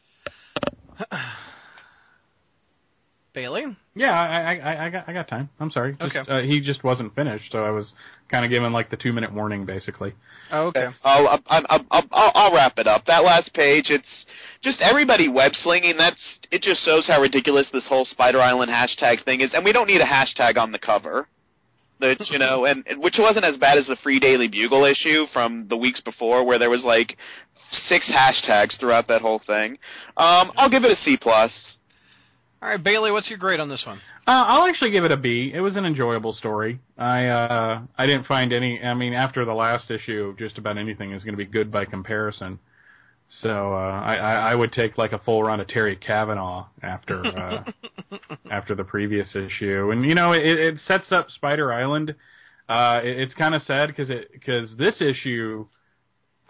Bailey. Yeah, I, I, I, I got, I got time. I'm sorry. Just, Okay. Uh, he just wasn't finished, so I was kind of given like the two minute warning, basically. Oh, okay. I'll, I'll, I'll, I'll, I'll, I'll wrap it up. That last page, it's just everybody web slinging. That's it. Just shows how ridiculous this whole Spider Island hashtag thing is, and we don't need a hashtag on the cover. That you know, and, and which wasn't as bad as the Free Daily Bugle issue from the weeks before, where there was like six hashtags throughout that whole thing. Um, I'll give it a C plus. All right, Bailey. What's your grade on this one? Uh, I'll actually give it a B. It was an enjoyable story. I uh, I didn't find any. I mean, after the last issue, just about anything is going to be good by comparison. So uh, I, I I would take like a full run of Terry Kavanagh after uh, after the previous issue, and you know it, it sets up Spider Island. Uh, it, it's kind of sad because it because this issue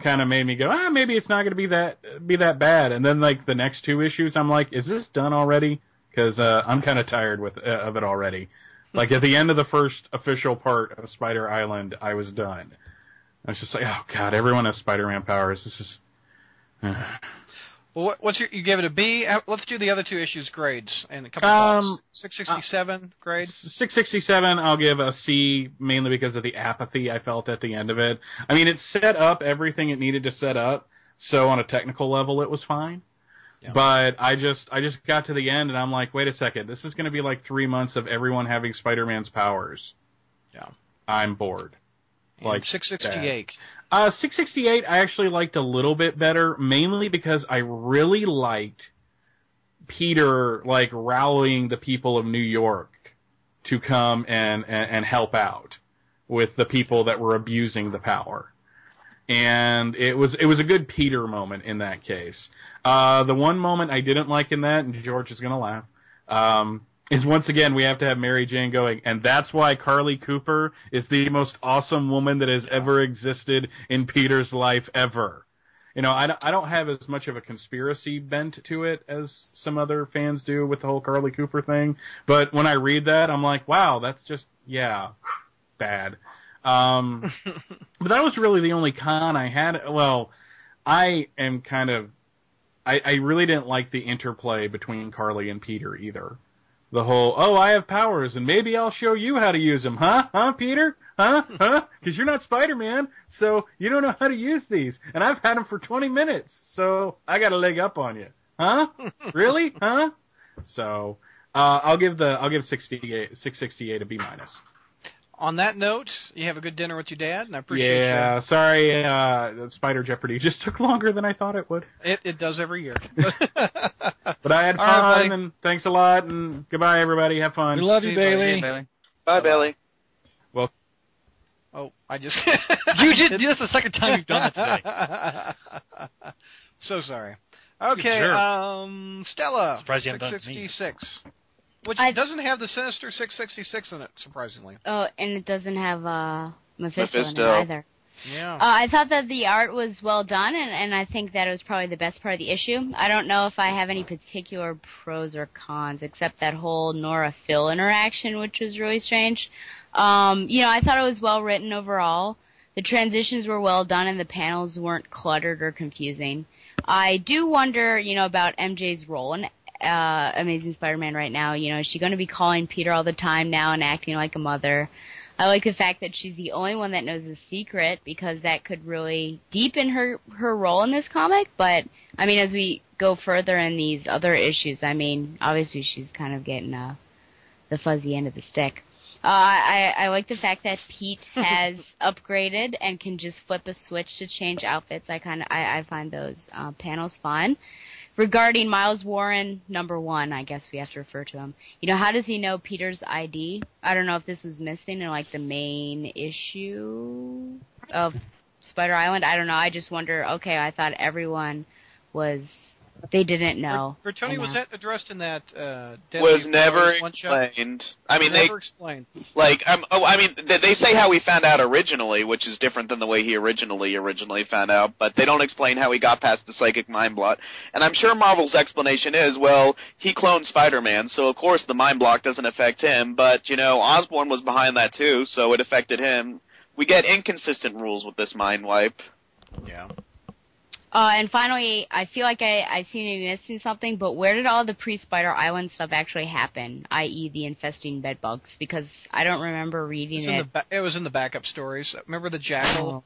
kind of made me go ah maybe it's not going to be that be that bad, and then like the next two issues I'm like is this done already? Because uh, I'm kind of tired with uh, of it already. Like at the end of the first official part of Spider Island, I was done. I was just like, oh god, everyone has Spider-Man powers. This is. Well, what, what's your? You gave it a B. Uh, Let's do the other two issues grades and a couple Um. Six sixty-seven grade. 667 I'll give a C mainly because of the apathy I felt at the end of it. I mean, it set up everything it needed to set up, so on a technical level it was fine. But I just I just got to the end and I'm like, wait a second, this is going to be like 3 months of everyone having Spider-Man's powers. Yeah. I'm bored. Like six sixty-eight. Uh, 668 I actually liked a little bit better, mainly because I really liked Peter like rallying the people of New York to come and, and, and help out with the people that were abusing the power. And it was it was a good Peter moment in that case. Uh, the one moment I didn't like in that, and George is gonna laugh, um, is once again we have to have Mary Jane going, and that's why Carlie Cooper is the most awesome woman that has ever existed in Peter's life ever. You know, I I don't have as much of a conspiracy bent to it as some other fans do with the whole Carlie Cooper thing, but when I read that, I'm like, wow, that's just yeah, bad. Um, but that was really the only con I had. Well, I am kind of, I, I really didn't like the interplay between Carlie and Peter either. the whole oh I have powers and maybe I'll show you how to use them, huh? Huh, Peter? Huh? Huh? Because you're not Spider-Man, so you don't know how to use these, and I've had them for 20 minutes, so I got a leg up on you, huh? really? Huh? So uh, I'll give the I'll give 68 668 a B minus. On that note, you have a good dinner with your dad, and I appreciate it. Yeah, sorry, uh, Spider Jeopardy just took longer than I thought it would. It, it does every year. But I had fun, buddy. and thanks a lot, and goodbye, everybody. Have fun. We love See you, you. Bailey. See you, Bailey. Bye, Billy. oh, I just. You just that's the second time you've done it today. so sorry. Okay, um, Stella, Surprised you haven't it to me. 666. Which I- doesn't have the Sinister 666 in it, surprisingly. Oh, and it doesn't have uh, Mephisto, in it either. Yeah. Uh, I thought that the art was well done, and, and I think that it was probably the best part of the issue. I don't know if I have any particular pros or cons, except that whole Norah Phil interaction, which was really strange. Um, you know, I thought it was well written overall. The transitions were well done, and the panels weren't cluttered or confusing. I do wonder, you know, about MJ's role in uh, Amazing Spider-Man right now. You know, is she going to be calling Peter all the time now and acting like a mother? I like the fact that she's the only one that knows the secret because that could really deepen her her role in this comic. But I mean, as we go further in these other issues, I mean, obviously she's kind of getting uh, the fuzzy end of the stick. Uh, I I like the fact that Pete has upgraded and can just flip a switch to change outfits. I kind of I, I find those uh, panels fun. Regarding Miles Warren, number one, I guess we have to refer to him. You know, how does he know Peter's ID? I don't know if this was missing in like the main issue of Spider Island. I don't know. I just wonder. Okay, I thought everyone was. They didn't know. For, for was that addressed in that uh, Deadly Was never Powers one shot? explained. I mean, never they explained. like. Um, oh, I mean, they, they say how he found out originally, which is different than the way he originally originally found out. But they don't explain how he got past the psychic mind block. And I'm sure Marvel's explanation is, well, he cloned Spider-Man, so of course the mind block doesn't affect him. But you know, Osborn was behind that too, so it affected him. We get inconsistent rules with this mind wipe. Yeah. Uh, and finally, I feel like I, I seem to be missing something, but where did all the pre-Spider Island stuff actually happen, i.e. the infesting bed bugs? Because I don't remember reading it. the ba- it was in the backup stories. Remember the jackal?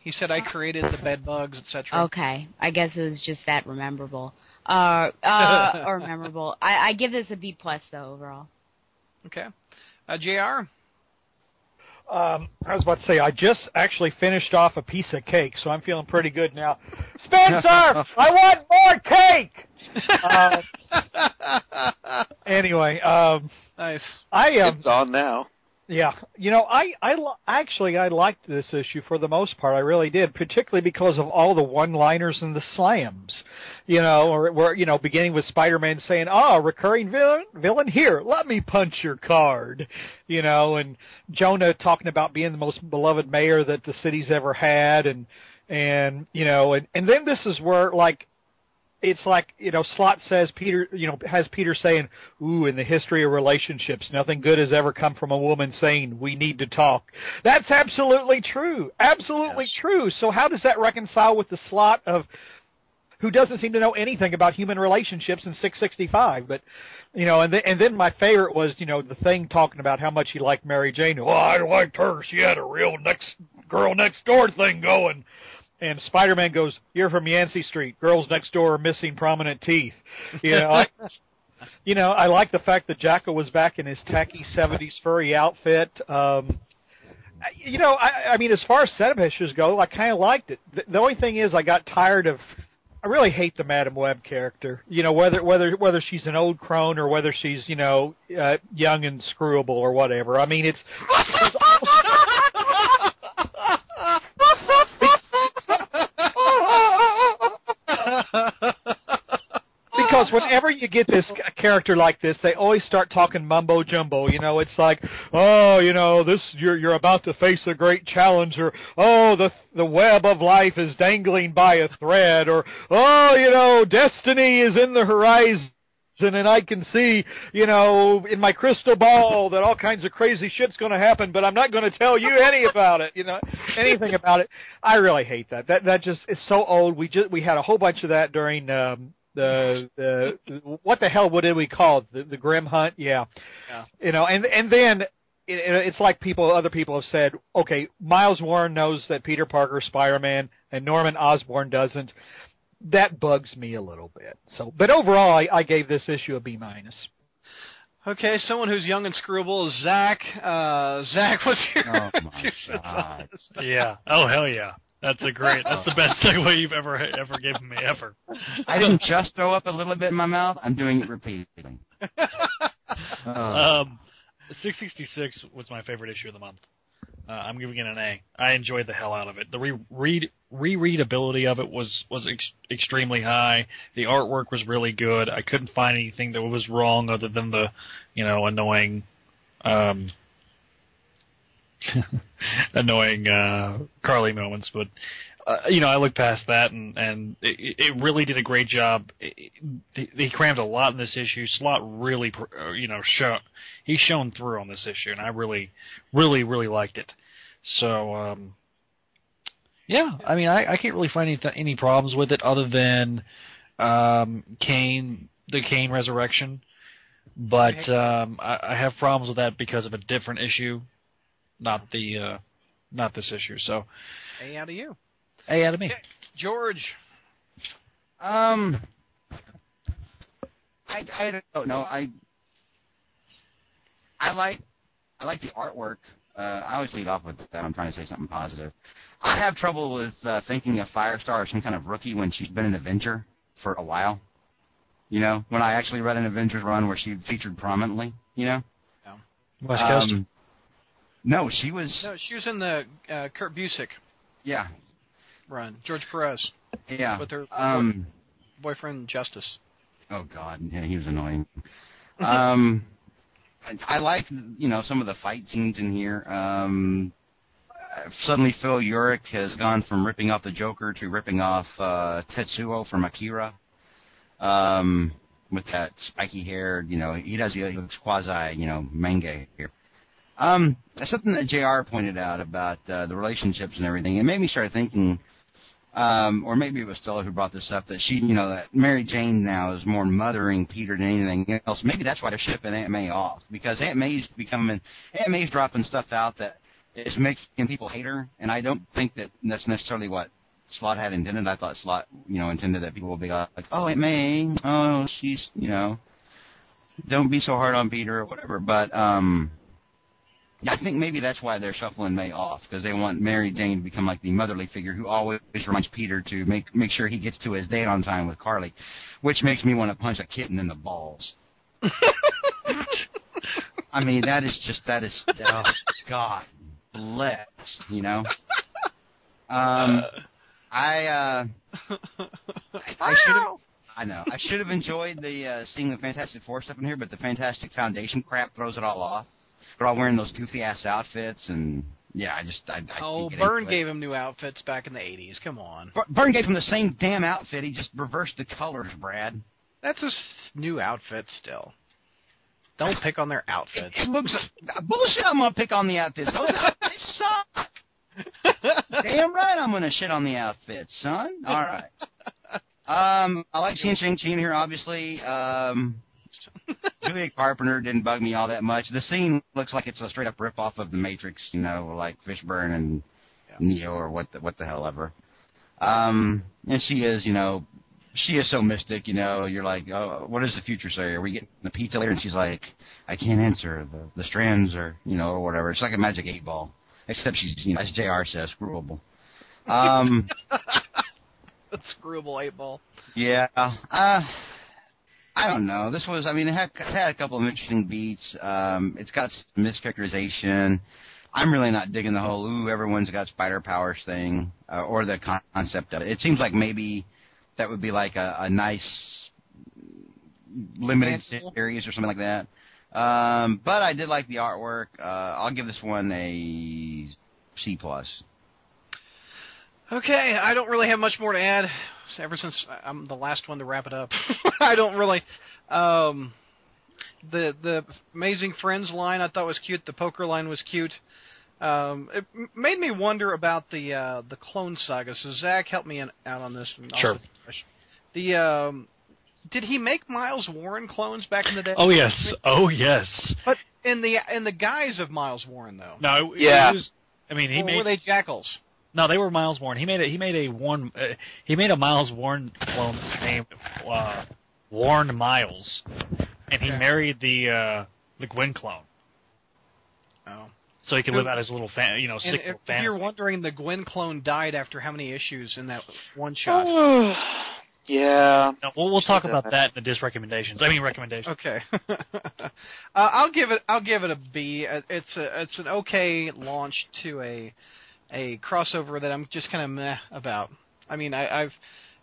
He said, I created the bed bugs, etc. Okay, I guess it was just that rememberable. Uh, uh, or memorable. I, I give this a B plus though overall. Okay. Uh, JR? Um, I was about to say I just actually finished off a piece of cake, so I'm feeling pretty good now. Spencer, I want more cake. Uh, anyway, um, Nice. I um, It's on now. Yeah, you know, I I actually I liked this issue for the most part. I really did, particularly because of all the one-liners and the slams. You know, or where you know, beginning with Spider-Man saying, "Ah, recurring villain, villain here, let me punch your card." You know, and Jonah talking about being the most beloved mayor that the city's ever had, and and you know, and and then this is where like it's like you know Slott says peter you know has peter saying ooh in the history of relationships nothing good has ever come from a woman saying we need to talk that's absolutely true. Absolutely true. So how does that reconcile with the Slott of who doesn't seem to know anything about human relationships in 665 but you know and then and then my favorite was you know the thing talking about how much he liked mary jane. Well i liked her. She had a real next girl next door thing going and Spider-Man goes, "You're from Yancey Street. Girls next door are missing prominent teeth." You know, I, you know, I like the fact that Jackal was back in his tacky '70s furry outfit. Um, you know, I, I mean, as far as setup issues go, I kind of liked it. The, the only thing is, I got tired of. I really hate the Madam Web character. You know, whether whether whether she's an old crone or whether she's you know uh, young and screwable or whatever. I mean, it's. it's because whenever you get this character like this, they always start talking mumbo jumbo. You know, it's like, oh, you know, this you're you're about to face a great challenge, or oh, the the web of life is dangling by a thread, or oh, you know, destiny is in the horizon. And I can see, you know, in my crystal ball that all kinds of crazy shit's going to happen, but I'm not going to tell you any about it, you know, anything about it. I really hate that. That that just is so old. We just we had a whole bunch of that during um The the what the hell? What did we call it? The, the Grim Hunt? Yeah. Yeah. You know, and and then it, it's like people, other people have said, okay, Miles Warren knows that Peter Parker is Spider-Man, and Norman Osborn doesn't. That bugs me a little bit. So, but overall, I, I gave this issue a B minus. Okay, someone who's young and screwable is Zach. Uh, Zach, what's your Oh, my reviews on God. this? Yeah. Oh hell yeah. That's a great. That's the best segue you've ever ever given me ever. I didn't just throw up a little bit in my mouth. I'm doing it repeatedly. Uh, Um, 666 was my favorite issue of the month. Uh, I'm giving it an A. I enjoyed the hell out of it. The re- read rereadability of it was was ex- extremely high. The artwork was really good. I couldn't find anything that was wrong other than the, you know, annoying, um, annoying uh, Carlie moments. But uh, you know, I looked past that, and and it, it really did a great job. It, it, he crammed a lot in this issue. Slott really, uh, you know, show he's shown through on this issue, and I really, really, really liked it. So, um, yeah, I mean, I, I can't really find any th- any problems with it other than um, Kaine, the Kaine resurrection. But um, I, I have problems with that because of a different issue, not the uh, not this issue. So, A out of you. A out of me. George. Um, I, I don't know. I I like I like the artwork. Uh, I always lead off with that. I'm trying to say something positive. I have trouble with uh, thinking of Firestar as some kind of rookie when she's been an Avenger for a while. You know, when I actually read an Avengers run where she featured prominently. You know. yeah. West Coast. Um, no, she was. No, she was in the uh, Kurt Busiek Yeah, run. George Perez yeah. with her Um. boyfriend Justice. Oh God, yeah, he was annoying. um, I, I like you know some of the fight scenes in here. Um, suddenly Phil Urich has gone from ripping off the Joker to ripping off uh, Tetsuo from Akira. Um, with that spiky hair, you know, he does he looks quasi, you know, manga here. Um, something that Jr. pointed out about uh, the relationships and everything, it made me start thinking um, or maybe it was Stella who brought this up that she, you know, that Mary Jane now is more mothering Peter than anything else. Maybe that's why they're shipping Aunt May off because Aunt May's becoming Aunt May's dropping stuff out that is making people hate her, and I don't think that that's necessarily what Slott had intended. I thought Slott, you know, intended that people will be like, oh, Aunt May, oh, she's, you know, don't be so hard on Peter or whatever. But um, I think maybe that's why they're shuffling May off because they want Mary Jane to become like the motherly figure who always reminds Peter to make make sure he gets to his date on time with Carlie, which makes me want to punch a kitten in the balls. I mean, that is just that is oh God bless you know. Um, I uh, I should have. I know. I should have enjoyed the uh, seeing the Fantastic Four stuff in here, but the Fantastic Foundation crap throws it all off. They're all wearing those goofy ass outfits, and yeah, I just I, I Oh, can't get Byrne into it. gave him new outfits back in the '80s. Come on, Byrne gave him the same damn outfit. He just reversed the colors, Brad. that's a new outfit still. Don't pick on their outfits. It looks bullshit. I'm gonna pick on the outfits. Those outfits suck. Damn right, I'm gonna shit on the outfits, son. All right. Um, I like seeing Shang Chi here. Obviously, um, Julia Carpenter didn't bug me all that much. The scene looks like it's a straight up rip off of The Matrix. You know, like Fishburne and Neo or what the what the hell ever. Um, and she is, you know, she is so mystic, you know. You're like, oh, what does the future say? Are we getting the pizza later? And she's like, I can't answer. The the strands are, you know, or whatever. It's like a magic eight ball, except she's, you know, as Jr. says, screwable. Um, screwable eight ball. yeah. Uh, I don't know. This was, I mean, it had, it had a couple of interesting beats. Um, it's got some mischaracterization. I'm really not digging the whole "ooh, everyone's got spider powers" thing, uh, or the concept of it. It seems like maybe that would be like a, a nice limited series or something like that. Um, but I did like the artwork. Uh, I'll give this one a C plus. Okay, I don't really have much more to add. Ever since I'm the last one to wrap it up, I don't really. Um, the the Amazing Friends line I thought was cute. The poker line was cute. Um, it m- made me wonder about the uh, the Clone Saga. So Zach, help me in, out on this. and Sure. also- The um, did he make Miles Warren clones back in the day? Oh yes, oh yes. But in the in the guise of Miles Warren though. No, Yeah. it was. I mean, he or made. were they jackals? No, they were Miles Warren. He made a he made a Warren uh, he made a Miles Warren clone named uh, Warren Miles, and he Okay. married the uh, the Gwen clone Oh. so he could live out his little fan, you know sick if, little if you're wondering, the Gwen clone died after how many issues in that one shot? yeah. No, we'll we'll talk about that in the disc recommendations. I mean recommendations. Okay. uh, I'll give it. I'll give it a B. Uh, It's a. It's an okay launch to a a crossover that I'm just kind of meh about. I mean, I, I've.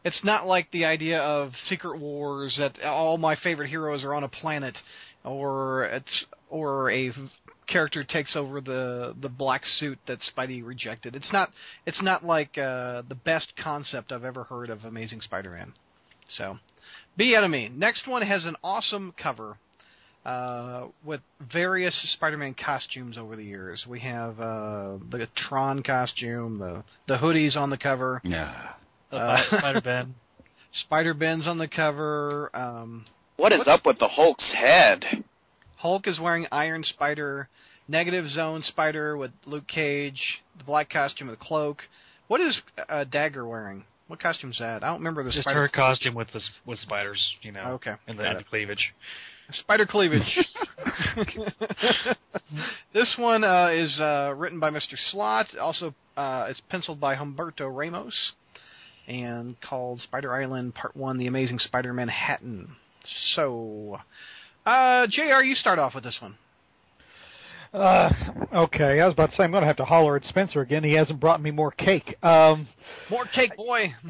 It's not like the idea of Secret Wars that all my favorite heroes are on a planet, or it's or a character takes over the the black suit that Spidey rejected. It's not. It's not like uh, the best concept I've ever heard of Amazing Spider-Man. So, be me. Next one has an awesome cover uh, with various Spider-Man costumes over the years. We have uh, the Tron costume, the the hoodies on the cover, Yeah. Uh, Spider Ben. Spider Ben's on the cover. Um, What is up with the Hulk's head? Hulk is wearing Iron Spider, Negative Zone Spider with Luke Cage, the black costume with the cloak. What is uh, Dagger wearing? What costume's that? I don't remember the Just spider. her costume with the with spiders, you know, Okay, and the, and the it. cleavage. Spider cleavage. this one uh, is uh, written by Mr. Slott. Also, uh, it's penciled by Humberto Ramos, and called Spider Island Part One: The Amazing Spider Manhattan. So, uh, Jr., you start off with this one. Uh, okay, I was about to say I'm going to have to holler at Spencer again. He hasn't brought me more cake. Um, More cake, boy.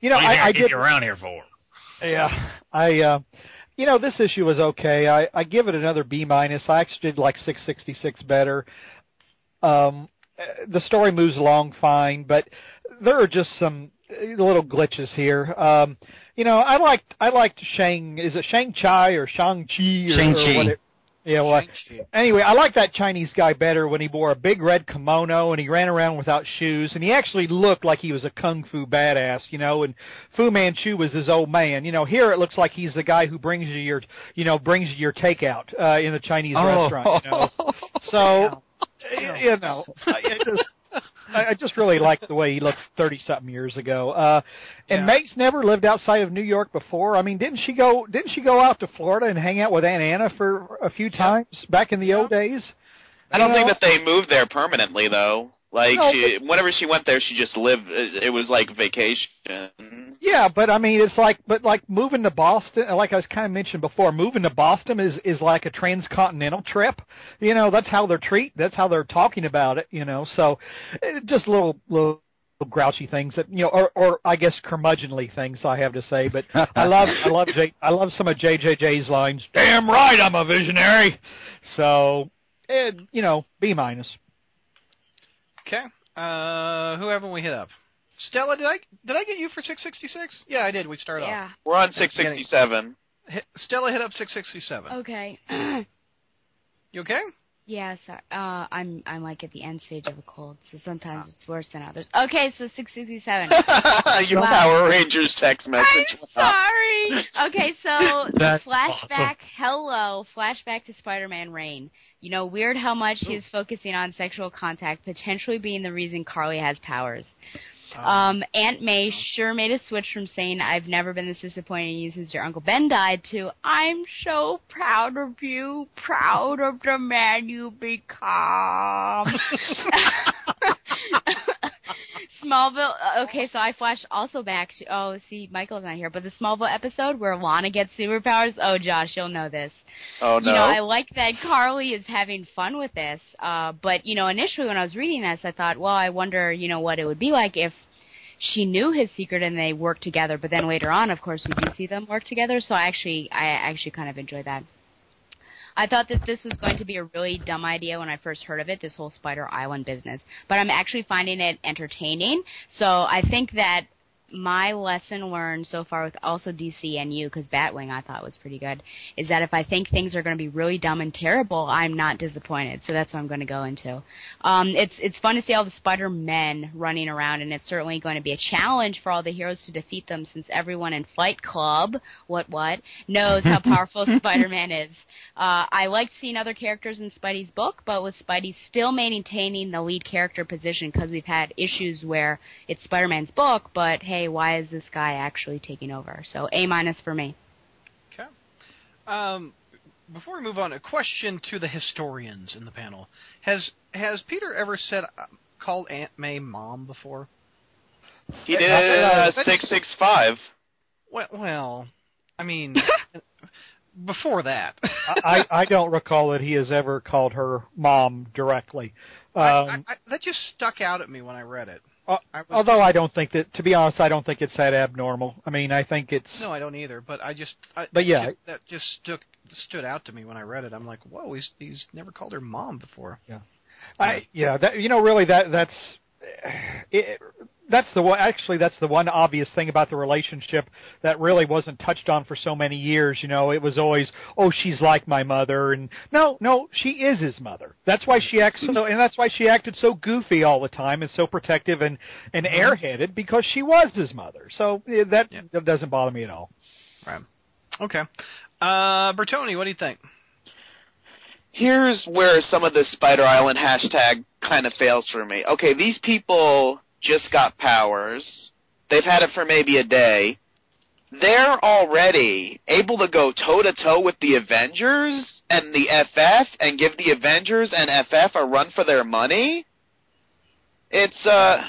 you know, what do you think I, I keep did. around here for? Yeah, I. Uh, you know, this issue was okay. I, I give it another B minus. I actually did like 666 better. Um, the story moves along fine, but there are just some uh, little glitches here. Um, you know, I liked I liked Shang. Is it Shang Chi or Shang Chi or, Shang-Chi. or whatever? Yeah, well, anyway, I like that Chinese guy better when he wore a big red kimono and he ran around without shoes and he actually looked like he was a kung fu badass, you know. And Fu Manchu was his old man, you know. Here it looks like he's the guy who brings you your, you know, brings you your takeout uh, in a Chinese restaurant. You know? So, you know, I, I just. I I just really liked the way he looked thirty something years ago. Uh and Yeah. Mace never lived outside of New York before. I mean, didn't she go didn't she go out to Florida and hang out with Aunt Anna for a few times back in the old days? I don't You think know? that they moved there permanently though. Like No, she, whenever she went there, she just lived. It was like vacation. Yeah, but I mean, it's like, but like moving to Boston, like I was kind of mentioned before, moving to Boston is is like a transcontinental trip. You know, that's how they're treat, that's how they're talking about it. You know, so eh, just little little grouchy things that you know, or or I guess curmudgeonly things I have to say. But I love I love J, I love some of JJJ's lines. Damn right, I'm a visionary. So, and you know, B minus. Okay. Uh, who haven't we hit up? Stella, did I did I get you for six sixty six? Yeah, I did. We started off. Yeah. We're on six sixty seven. Hit, Stella hit up six sixty seven. Okay. You okay? yeah, sorry. Uh, I'm I'm like at the end stage of a cold, so sometimes it's worse than others. Okay, so 667. Your Wow. Power Rangers text message. I'm sorry. Okay, so the That's flashback. Hello, flashback to Spider-Man Reign. You know, weird how much he's focusing on sexual contact potentially being the reason Carly has powers. Um, Aunt May sure made a switch from saying "I've never been this disappointed in you since your Uncle Ben died" to "I'm so proud of you, proud of the man you become." Smallville. uh, Okay, so I flashed also back to. Oh, see, Michael's not here, but the Smallville episode where Lana gets superpowers. Oh, Josh, you'll know this. Oh no. You know, I like that Carly is having fun with this. Uh, but you know, initially when I was reading this, I thought, well, I wonder, you know, what it would be like if she knew his secret and they worked together. But then later on, of course, we do see them work together. So I actually, I actually kind of enjoy that. I thought that this was going to be a really dumb idea when I first heard of it, this whole Spider Island business. But I'm actually finding it entertaining. So I think that my lesson learned so far with also DC and you, because Batwing I thought was pretty good, is that if I think things are going to be really dumb and terrible, I'm not disappointed. So that's what I'm going to go into. Um, it's it's fun to see all the Spider Men running around, and it's certainly going to be a challenge for all the heroes to defeat them, since everyone in Fight Club, what what, knows how powerful Spider Man is. Uh, I liked seeing other characters in Spidey's book, but with Spidey still maintaining the lead character position because we've had issues where it's Spider Man's book, but hey hey, why is this guy actually taking over? So A minus for me. Okay. Um, before we move on, a question to the historians in the panel: Has has Peter ever said uh, called Aunt May mom before? He did uh, six six five. Well, well, I mean, before that, I I don't recall that he has ever called her mom directly. Um, I, I, I, that just stuck out at me when I read it. Uh, I although I don't think that, to be honest, I don't think it's that abnormal. I mean, I think it's. No, I don't either. But I just. I, but yeah, just, that just stuck stood out to me when I read it. I'm like, whoa, he's he's never called her mom before. Yeah. I yeah, that you know, really that that's it, that's the one. Actually, that's the one obvious thing about the relationship that really wasn't touched on for so many years. You know, it was always, oh, she's like my mother, and no, no, she is his mother. That's why she acts so, and that's why she acted so goofy all the time and so protective and and mm-hmm. airheaded because she was his mother. So that yeah. that doesn't bother me at all. Right. Okay. Uh, Bertoni, what do you think? Here's where some of the Spider Island hashtag kind of fails for me. Okay, these people just got powers. They've had it for maybe a day. They're already able to go toe to toe with the Avengers and the FF and give the Avengers and FF a run for their money. It's uh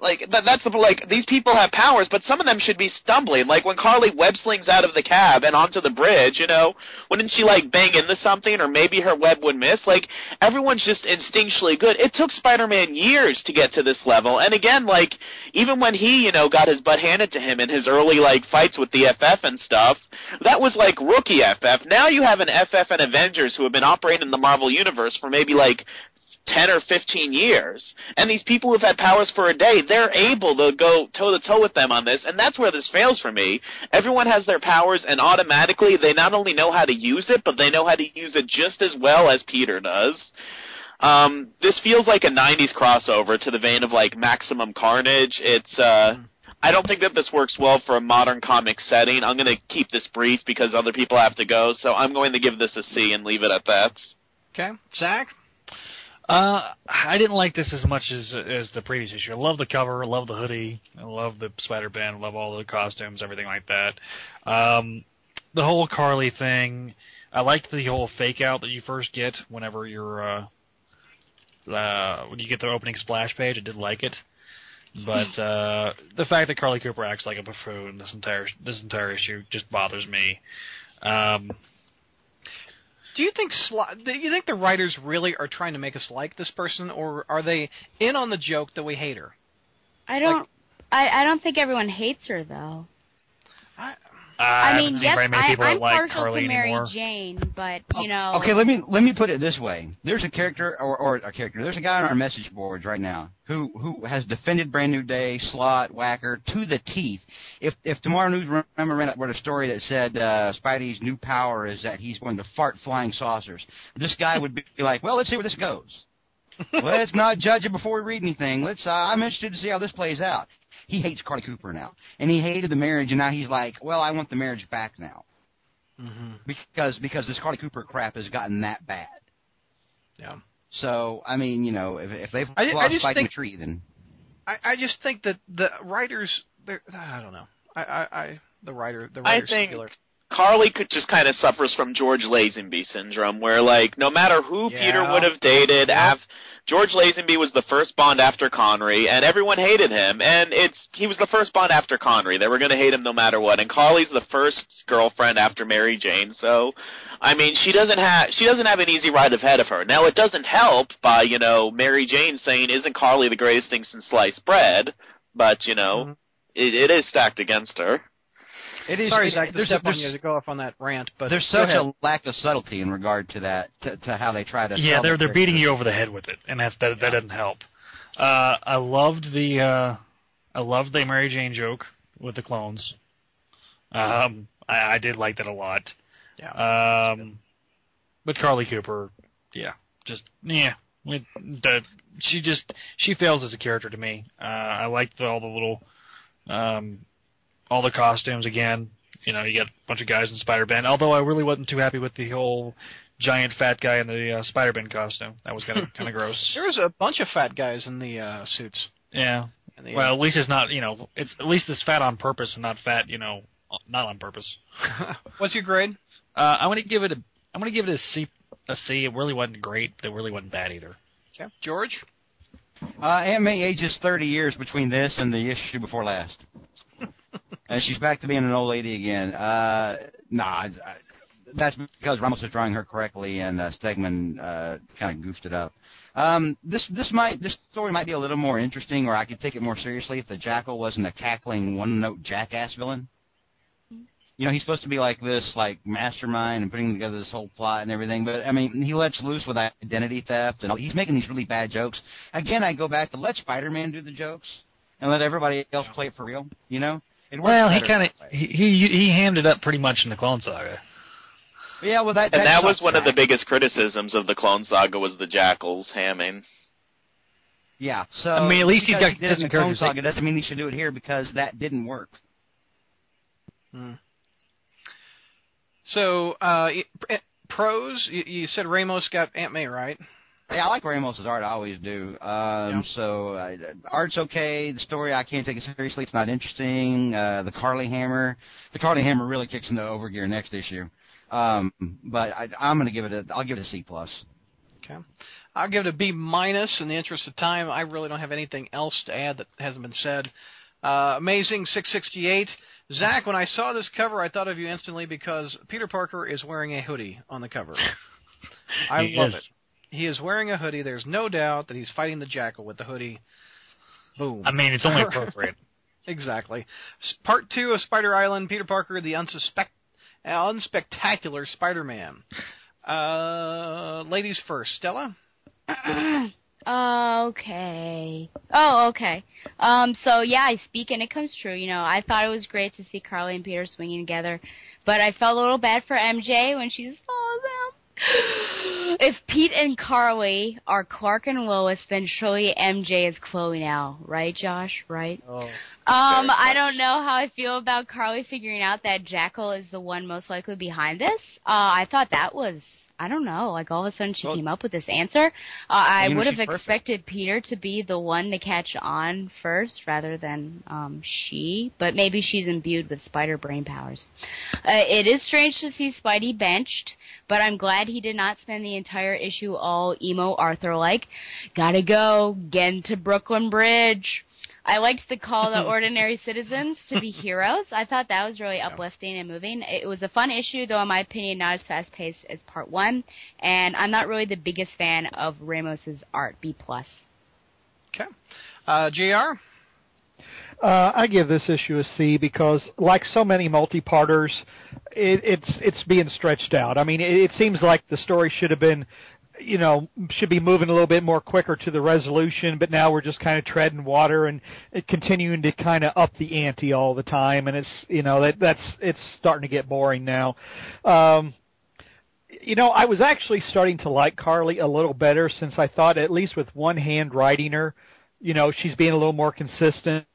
like that, that's the, like these people have powers, but some of them should be stumbling. Like when Carly web slings out of the cab and onto the bridge, you know, wouldn't she like bang into something, or maybe her web would miss? Like everyone's just instinctually good. It took Spider-Man years to get to this level, and again, like even when he, you know, got his butt handed to him in his early like fights with the FF and stuff, that was like rookie FF. Now you have an FF and Avengers who have been operating in the Marvel universe for maybe like 10 or 15 years. And these people who've had powers for a day, they're able to go toe to toe with them on this. And that's where this fails for me. Everyone has their powers, and automatically they not only know how to use it, but they know how to use it just as well as Peter does. Um, this feels like a 90s crossover to the vein of like Maximum Carnage. It's, uh, I don't think that this works well for a modern comic setting. I'm going to keep this brief because other people have to go, so I'm going to give this a C and leave it at that. Okay. Zach? Uh, I didn't like this as much as as the previous issue. I love the cover, I love the hoodie, I love the Spider Man, love all the costumes, everything like that. Um, the whole Carly thing, I liked the whole fake out that you first get whenever you're uh, uh, when you get the opening splash page. I did like it, but uh, the fact that Carly Cooper acts like a buffoon this entire this entire issue just bothers me. Um, do you think do you think the writers really are trying to make us like this person, or are they in on the joke that we hate her? I don't. Like, I I don't think everyone hates her though. I, I, mean, yes, I, am like partial Carly to Mary anymore. Jane, but you know. Okay, let me let me put it this way. There's a character, or, or a character. There's a guy on our message boards right now who who has defended Brand New Day, Slott, Wacker to the teeth. If if Tomorrow News remember read a story that said uh, Spidey's new power is that he's going to fart flying saucers, this guy would be like, well, let's see where this goes. let's not judge it before we read anything. Let's. Uh, I'm interested to see how this plays out he hates Carly Cooper now, and he hated the marriage, and now he's like, well, I want the marriage back now, mm-hmm. because because this Carly Cooper crap has gotten that bad. Yeah. So I mean, you know, if if they've I, lost I just fighting think, the tree, then I I just think that the writers, they're I don't know, I I, I the writer the writer I think, singular. Carly could just kind of suffers from George Lazenby syndrome, where like no matter who yeah. Peter would have dated, yeah. af- George Lazenby was the first Bond after Connery, and everyone hated him. And it's he was the first Bond after Connery. They were going to hate him no matter what. And Carly's the first girlfriend after Mary Jane. So, I mean, she doesn't have she doesn't have an easy ride ahead of her. Now, it doesn't help by you know Mary Jane saying, "Isn't Carly the greatest thing since sliced bread?" But you know, mm-hmm. it, it is stacked against her. It is. Sorry, it, Zach, to there's step on you to go off on that rant, but there's such a lack of subtlety in regard to that, to, to how they try to. Yeah, they're they're beating you over the head with it, and that's that. That doesn't help. Uh, I loved the uh, I loved the Mary Jane joke. with the clones. Um, I, I did like that a lot. Yeah. Um, but Carly Cooper, yeah, just yeah. With the she just she fails as a character to me. Uh, I liked all the little, um, all the costumes again. You know, you got a bunch of guys in Spider Ben. Although I really wasn't too happy with the whole giant fat guy in the uh, Spider Ben costume. That was kind of kind of gross. There was a bunch of fat guys in the uh, suits. Yeah. The, Well, at least it's not. You know, it's at least it's fat on purpose and not fat. You know, not on purpose. what's your grade? Uh, I'm gonna give it a. I'm gonna give it a C. A C. It really wasn't great. But it really wasn't bad either. Okay, George. Uh, Aunt May ages 30 years between this and the issue before last. And she's back to being an old lady again. Uh, nah, I, I, that's because Ramos was drawing her correctly and uh, Stegman uh, kind of goofed it up. Um, this this might this story might be a little more interesting, or I could take it more seriously if the Jackal wasn't a cackling one-note jackass villain. You know, he's supposed to be like this, like mastermind and putting together this whole plot and everything. But I mean, he lets loose with identity theft and all, he's making these really bad jokes. Again, I go back to let Spider-Man do the jokes and let everybody else play it for real. You know, Well, he kind of that he, he he hammed it up pretty much in the Clone Saga. yeah. Well, that And that was sucks one of the biggest criticisms of the Clone Saga was the Jackals hamming. Yeah. So I mean, at least he's because got he did it in the Clone. Saga doesn't mean he should do it here because that didn't work. Hmm. So, uh, y- pr- pros. You, you said Ramos got Aunt May, right? Yeah, I like Ramos's art. I always do. Um, So uh, art's okay. The story I can't take it seriously. It's not interesting. Uh, the Carly Hammer, the Carly Hammer really kicks into overgear next issue. Um, but I, I'm going to give it a. I'll give it a C plus. Okay. I'll give it a B minus in the interest of time. I really don't have anything else to add that hasn't been said. Uh, amazing 668. Zach, when I saw this cover, I thought of you instantly because Peter Parker is wearing a hoodie on the cover. I He love is. it. He is wearing a hoodie. There's no doubt that he's fighting the jackal with the hoodie. Boom. I mean, it's only appropriate. exactly. Part two of Spider Island. Peter Parker, the unsuspect, uh, unspectacular Spider-Man. Uh, ladies first. Stella. okay. Oh, okay. Um, so yeah, I speak and it comes true. You know, I thought it was great to see Carly and Peter swinging together, but I felt a little bad for MJ when she saw them. If Pete and Carly are Clark and Lois, then surely MJ is Chloe now, right, Josh? Right? Oh. Um, I don't know how I feel about Carly figuring out that Jackal is the one most likely behind this. Uh, I thought that was, I don't know, like all of a sudden she Well- came up with this answer. Uh, I would have she's perfect. expected Peter to be the one to catch on first rather than um, she, but maybe she's imbued with spider brain powers. Uh, it is strange to see Spidey benched, but I'm glad he did not spend the entire issue all emo Arthur like, gotta go, get to Brooklyn Bridge. I liked the call to ordinary citizens to be heroes. I thought that was really uplifting and moving. It was a fun issue, though, in my opinion, not as fast paced as part one. And I'm not really the biggest fan of Ramos's art. B plus. Okay. Uh, Jr. Uh, I give this issue a C because, like so many multi-parters, it, it's it's being stretched out. I mean, it, it seems like the story should have been, you know, should be moving a little bit more quicker to the resolution, but now we're just kind of treading water and continuing to kind of up the ante all the time, and it's you know that that's it's starting to get boring now. Um, you know, I was actually starting to like Carly a little better since I thought at least with one hand writing her, you know, she's being a little more consistent.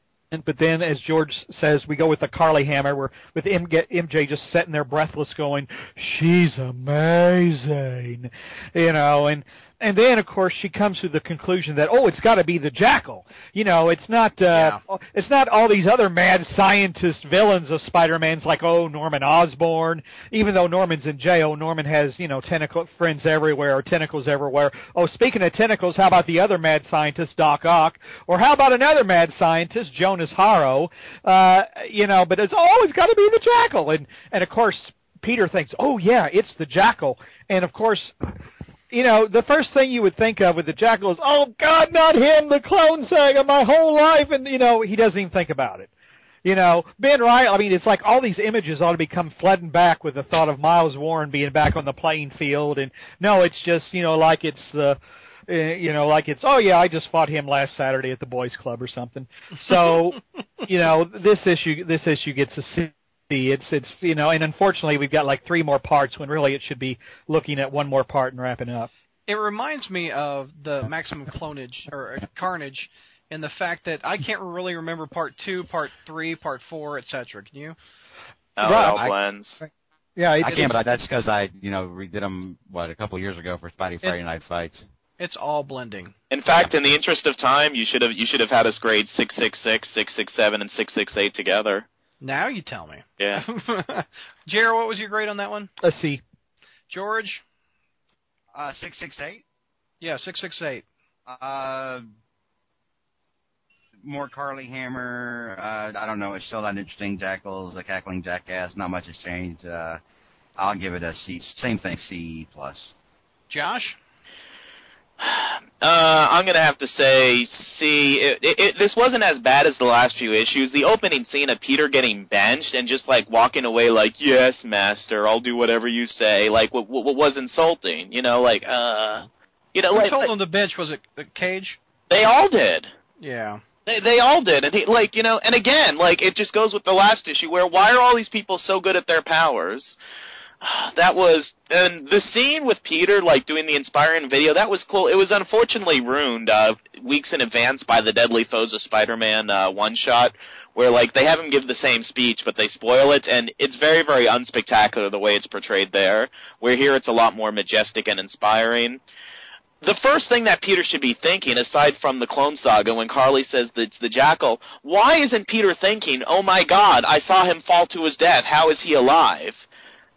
But then, as George says, we go with the Carly Hammer, where with MJ MJ just sitting there breathless, going, "She's amazing," you know, and and then of course she comes to the conclusion that oh, it's got to be the Jackal. You know, it's not uh, it's not all these other mad scientist villains of Spider-Man's like oh Norman Osborn. Even though Norman's in jail, Norman has you know tentacle friends everywhere, or tentacles everywhere. Oh, speaking of tentacles, how about the other mad scientist Doc Ock, or how about another mad scientist Jonas Harrow? Uh, you know, but it's always got to be the Jackal, and and of course Peter thinks, oh yeah, it's the Jackal, and of course you know, the first thing you would think of with the Jackal is, oh God, not him, the Clone Saga, my whole life, and you know, he doesn't even think about it. You know, Ben Reilly. I mean, it's like all these images ought to become flooding back with the thought of Miles Warren being back on the playing field, and no, it's just you know, like it's the uh, you know, like it's oh yeah, I just fought him last Saturday at the boys' club or something. So, you know, this issue this issue gets a C. It's it's you know, and unfortunately we've got like three more parts when really it should be looking at one more part and wrapping up. It reminds me of the Maximum Clonage or uh, Carnage, and the fact that I can't really remember part two, part three, part four, etc. Can you? Oh, Right. it all I- blends. Yeah, it, I can't, but that's because I, you know, redid them what a couple years ago for Spidey Friday Night Fights. It's all blending. In fact, in the interest of time, you should have you should have had us grade six six six, six six seven, and six six eight together. Now you tell me. Yeah. Jared, what was your grade on that one? a C. George? Uh, six six eight. Yeah, six six eight. Uh, more Carly Hammer. Uh, I don't know. It's still not interesting. Jackals, a cackling jackass. Not much has changed. Uh, I'll give it a C. Same thing, C plus. Josh? Uh, I'm gonna have to say, see, it, it, it, this wasn't as bad as the last few issues. The opening scene of Peter getting benched and just like walking away, like, "Yes, master, I'll do whatever you say," like, what, what was insulting, you know, like, uh, you know, Who like, told him to bench? Was it uh, Cage? they all did. Yeah. They they all did, and he like you know, and again, like it just goes with the last issue where why are all these people so good at their powers? That was and the scene with Peter like doing the inspiring video that was cool. It was unfortunately ruined uh, weeks in advance by the Deadly Foes of Spider-Man uh, one shot, where like they have him give the same speech but they spoil it, and it's very very unspectacular the way it's portrayed there. Where here it's a lot more majestic and inspiring the first thing that Peter should be thinking, aside from the Clone Saga, when Carly says that it's the Jackal, why isn't Peter thinking, "Oh my God, I saw him fall to his death. How is he alive?"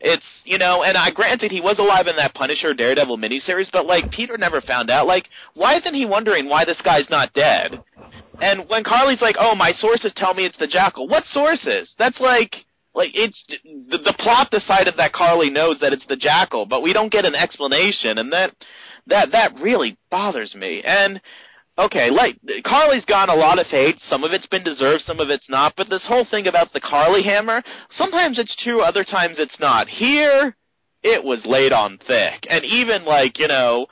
It's you know, and I granted he was alive in that Punisher Daredevil miniseries, but like Peter never found out. Like, why isn't he wondering why this guy's not dead? And when Carly's like, "Oh, my sources tell me it's the Jackal," what sources? That's like. Like it's the, the plot decided that Carly knows that it's the Jackal, but we don't get an explanation, and that that that really bothers me. And okay, like Carly's gotten a lot of hate. Some of it's been deserved, some of it's not. But this whole thing about the Carly hammer, sometimes it's true, other times it's not. Here, it was laid on thick, and even like you know.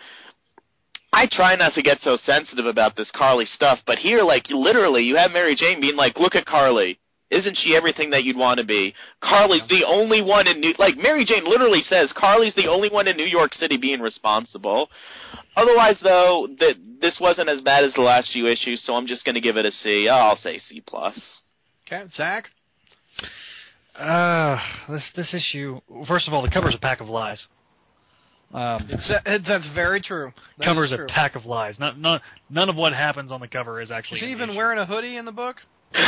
I try not to get so sensitive about this Carly stuff, but here, like, literally, you have Mary Jane being like, look at Carly. Isn't she everything that you'd want to be? Carly's the only one in New like Mary Jane literally says Carly's the only one in New York City being responsible. Otherwise though, that this wasn't as bad as the last few issues, so I'm just going to give it a C. Oh, I'll say C plus. Okay, Zach? Uh, this this issue. First of all, the cover's a pack of lies. Um, It's, it, that's very true. That cover's is a pack of lies. None, none, none of what happens on the cover is actually. Is he even issue. wearing a hoodie in the book?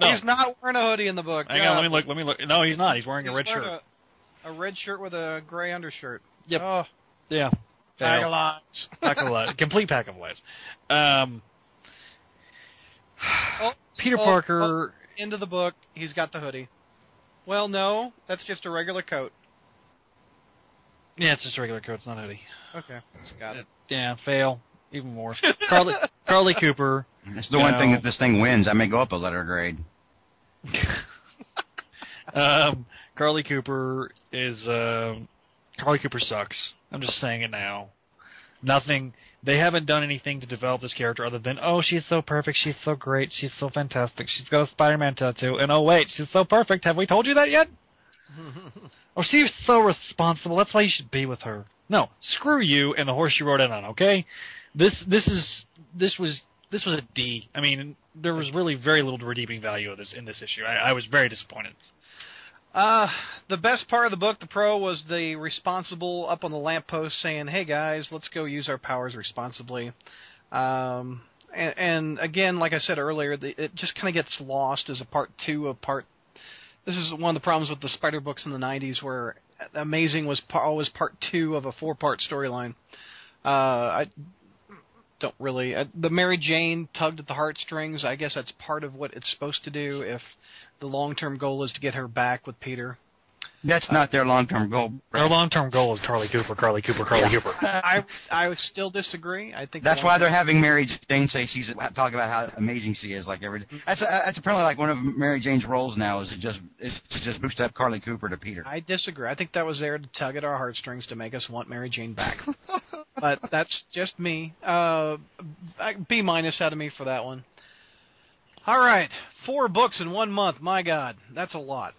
No. He's not wearing a hoodie in the book. Hang Yeah. on, let me look. Let me look. No, he's not. He's wearing He's a red wearing shirt. A, a red shirt with a gray undershirt. Yep. Oh, Yeah. tag Yeah. a lies. pack of lies. Complete pack of lies. Um, Oh, Peter oh, Parker. Into the book, he's got the hoodie. Well, no, that's just a regular coat. Yeah, it's just a regular coat. It's not a hoodie. Okay, got it. Yeah, fail. Even more. Carly, Carly Cooper. It's the one No. thing that this thing wins. I may go up a letter grade. um, Carly Cooper is um Carly Cooper sucks. I'm just saying it now. Nothing. They haven't done anything to develop this character other than oh she's so perfect, she's so great, she's so fantastic, she's got a Spider-Man tattoo, and oh wait, she's so perfect. Have we told you that yet? oh, she's so responsible. That's why you should be with her. No, screw you and the horse you rode in on. Okay, this this is this was this was a D. I mean, there was really very little redeeming value of this in this issue. I, I was very disappointed. Uh, the best part of the book, the pro, was the responsible up on the lamppost saying, "Hey guys, let's go use our powers responsibly." Um, and, and again, like I said earlier, the, it just kind of gets lost as a part two of part. This is one of the problems with the Spider books in the '90s, where Amazing was pa- always part two of a four-part storyline. Uh, I don't really. Uh, the Mary Jane tugged at the heartstrings. I guess that's part of what it's supposed to do. If the long-term goal is to get her back with Peter. That's not their long-term goal. Their long-term goal is Carly Cooper, Carly Cooper, Carly Yeah. Cooper. I I would still disagree. I think That's the why they're having Mary Jane say she's talk about how amazing she is. Like every that's that's apparently like one of Mary Jane's roles now is to just is to just boost up Carly Cooper to Peter. I disagree. I think that was there to tug at our heartstrings to make us want Mary Jane back. but that's just me. Uh, B minus out of me for that one. All right, four books in one month. My God, that's a lot.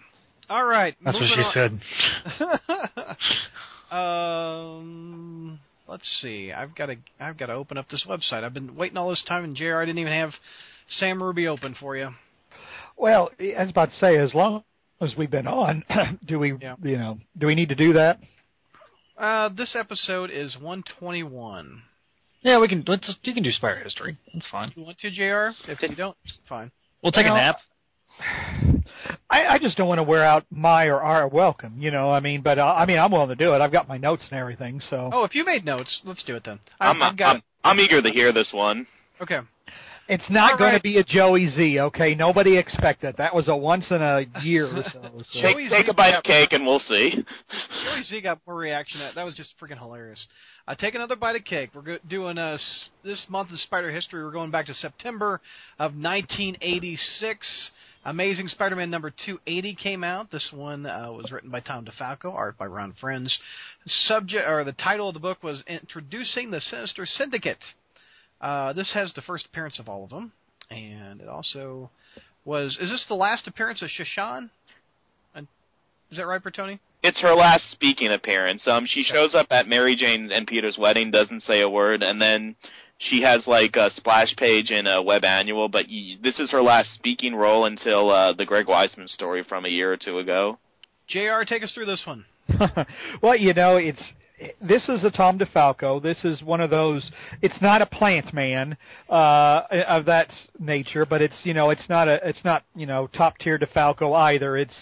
All right, That's what moving she on. said. um, let's see. I've got to I've got to open up this website. I've been waiting all this time, and Jr. I didn't even have Sam Ruby open for you. Well, I was about to say, as long as we've been on, do we, Yeah. you know, do we need to do that? Uh, this episode is 121. yeah, we can. Let's. You can do Spider history. That's fine. You want to, Jr. If you don't, fine. We'll take Well, a nap. I, I just don't want to wear out my or our welcome, you know. I mean, but uh, I mean, I'm willing to do it. I've got my notes and everything, so Oh, if you made notes, let's do it then. I, I'm, I've got I'm, I'm eager to hear this one. okay. it's not All going right. to be a Joey Z. Okay, nobody expect that. That was a once in a year or so. so. Take, take a bite of cake and we'll see. Joey Z got more reaction. At, that was just freaking hilarious. Uh, take another bite of cake. We're go- doing uh, this month of Spider History. We're going back to September of 1986. Amazing Spider-Man number 280 came out. This one uh, was written by Tom DeFalco, art by Ron Frenz. Subject or the title of the book was Introducing the Sinister Syndicate. Uh, this has the first appearance of all of them, and it also was. Is this the last appearance of Sha Shan? And- Is that right, Bertoni? It's her last speaking appearance. Um, she shows up at Mary Jane and Peter's wedding, doesn't say a word, and then she has like a splash page in a web annual. But y this is her last speaking role until uh, the Greg Weisman story from a year or two ago. Jr. Take us through this one. well, you know, it's this is a Tom DeFalco. This is one of those. It's not a plant man uh, of that nature, but it's you know, it's not a, it's not you know, top tier DeFalco either. It's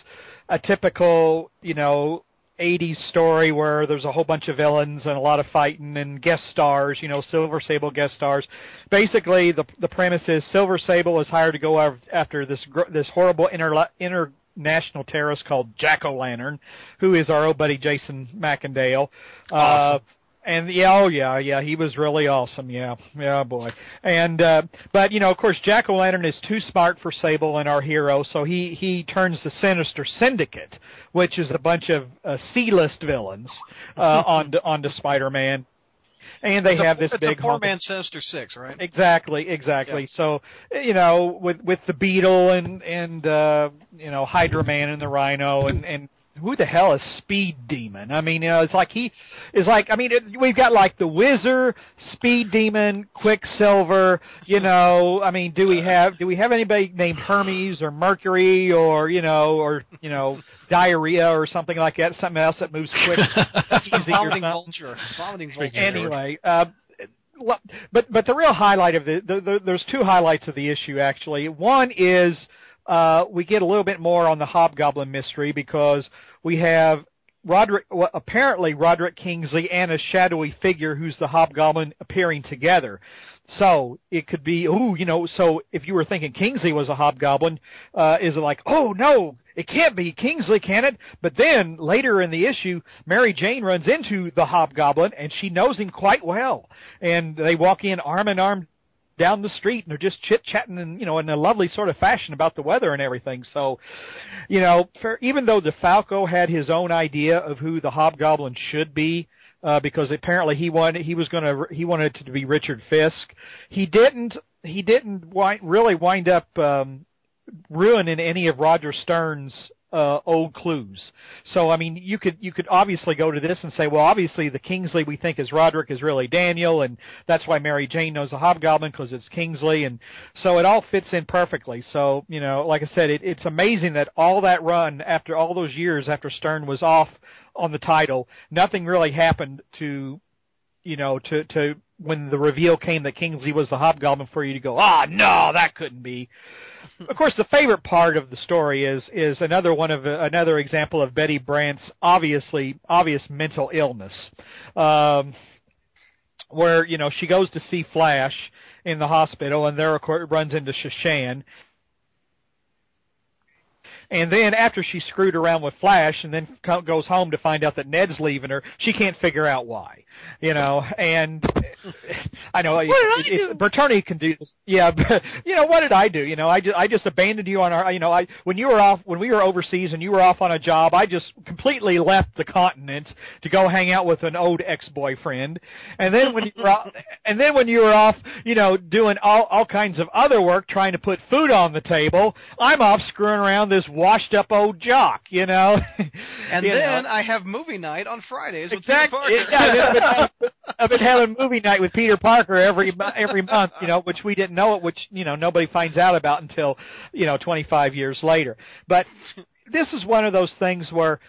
a typical you know. 80s story where there's a whole bunch of villains and a lot of fighting and guest stars, you know, Silver Sable guest stars. Basically, the the premise is Silver Sable is hired to go after this this horrible inter international terrorist called Jack O' Lantern, who is our old buddy Jason Macendale. Awesome. Uh, and yeah, oh yeah, yeah, he was really awesome. Yeah, yeah, boy. And uh, but you know, of course, Jack O' Lantern is too smart for Sable and our hero, so he he turns the Sinister Syndicate, which is a bunch of uh, C-list villains, uh, onto onto Spider-Man. And they It's a- have this it's big a four man Sinister Six, right? Exactly, exactly. So you know, with with the Beetle and and uh, you know Hydro Man and the Rhino and and who the hell is Speed Demon? I mean, you know, it's like he is like. I mean, it, we've got like the Wizard, Speed Demon, Quicksilver. You know, I mean, do we have do we have anybody named Hermes or Mercury or you know or you know diarrhea or something like that? Something else that moves quick, easy Vomiting vulture. Vomiting vulture. Anyway, uh, but but the real highlight of the, the, the there's two highlights of the issue actually. One is uh, we get a little bit more on the Hobgoblin mystery because we have Roderick, well, apparently Roderick Kingsley and a shadowy figure who's the Hobgoblin appearing together. So it could be, ooh, you know, so if you were thinking Kingsley was a hobgoblin, uh, is it like, oh no, it can't be Kingsley, can it? But then later in the issue, Mary Jane runs into the hobgoblin and she knows him quite well. And they walk in arm in arm down the street and they're just chit chatting and you know in a lovely sort of fashion about the weather and everything. So, you know, for, even though DeFalco had his own idea of who the Hobgoblin should be, uh, because apparently he wanted he was going to he wanted it to be Richard Fisk, he didn't he didn't wind, really wind up um, ruining any of Roger Stern's uh, old clues. So I mean, you could you could obviously go to this and say, well, obviously the Kingsley we think is Roderick is really Daniel, and that's why Mary Jane knows the Hobgoblin because it's Kingsley, and so it all fits in perfectly. So you know, like I said, it, it's amazing that all that run after all those years after Stern was off on the title, nothing really happened to you know, to to when the reveal came that Kingsley was the Hobgoblin for you to go, ah, no, that couldn't be. of course, the favorite part of the story is is another one of another example of Betty Brant's obviously obvious mental illness, um, where you know she goes to see Flash in the hospital, and there of course runs into Sha Shan. And then after she screwed around with Flash, and then co- goes home to find out that Ned's leaving her, she can't figure out why. You know, and I know What did I it? Bertoni can do this. Yeah, but you know what did I do? You know, I just I just abandoned you on our. You know, I when you were off when we were overseas and you were off on a job, I just completely left the continent to go hang out with an old ex-boyfriend. And then when you were off, and then when you were off, you know, doing all all kinds of other work, trying to put food on the table, I'm off screwing around this washed-up old jock. You know, And You then know. I have movie night on Fridays with Exactly. Peter Parker. Yeah, I've been, I've been having movie night with Peter Parker every every month, you know, which we didn't know it, which you know nobody finds out about until you know 25 years later. But this is one of those things where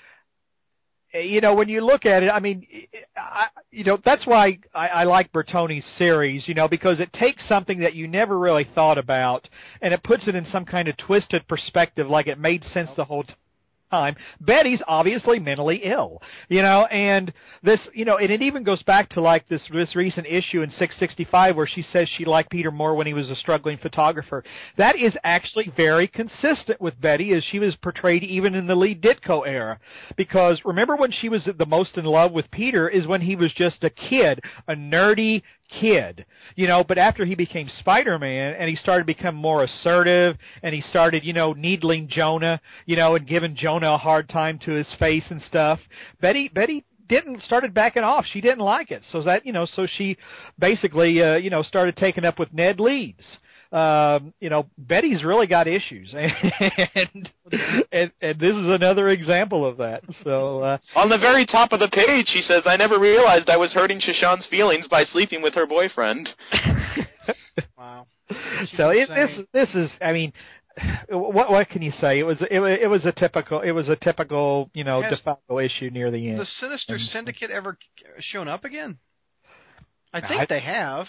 Eh, you know when you look at it, I mean, eh, I, you know that's why I, I like Bertoni's series, you know, because it takes something that you never really thought about and it puts it in some kind of twisted perspective, like it made sense the whole time time. Betty's obviously mentally ill, you know, and this, you know, and it even goes back to like this this recent issue in 665 where she says she liked Peter more when he was a struggling photographer. That is actually very consistent with Betty as she was portrayed even in the Lee Ditko era, because remember when she was the most in love with Peter is when he was just a kid, a nerdy kid, you know, but after he became Spider-Man and he started to become more assertive and he started, you know, needling Jonah, you know, and giving Jonah a hard time to his face and stuff, Betty, Betty didn't started backing off. She didn't like it. So that, you know, so she basically, uh, you know, started taking up with Ned Leeds. Um, you know, Betty's really got issues, and, and and this is another example of that. So, uh, On the very top of the page, she says, "I never realized I was hurting Sha Shan's feelings by sleeping with her boyfriend." Wow. so it, this this is I mean what what can you say it was it, wa- it was a typical it was a typical you know Has DeFalco issue near the end the Sinister And- Syndicate ever shown up again? I I- think they have.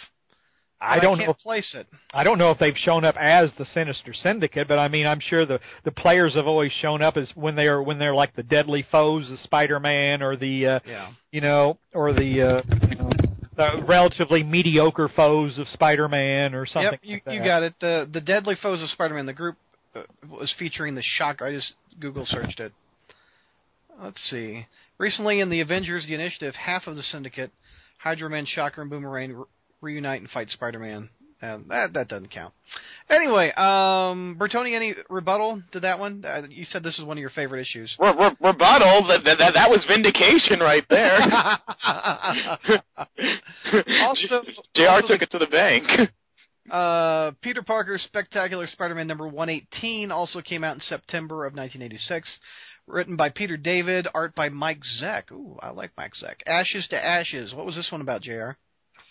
I don't can't know place it. I don't know if they've shown up as the Sinister Syndicate but I mean I'm sure the the players have always shown up as when they are when they're like the deadly foes of Spider-Man or the uh Yeah. you know or the uh you know the relatively mediocre foes of Spider-Man or something Yep, you like that. you got it. The the Deadly Foes of Spider-Man. The group uh, was featuring the Shocker. I just Google searched it. Let's see. Recently, in the Avengers: The Initiative, half of the Syndicate, Hydro Man, Shocker, and Boomerang reunite and fight Spider-Man. Um, that that doesn't count. Anyway, um, Bertoni, any rebuttal to that one? Uh, you said this is one of your favorite issues. Re- re- rebuttal. That, that that that was vindication right there. Also- Jr. also took the- it to the bank. Uh, Peter Parker's Spectacular Spider-Man number 118 also came out in September of 1986. Written by Peter David, art by Mike Zeck. Ooh, I like Mike Zeck. Ashes to Ashes. What was this one about, Jr.?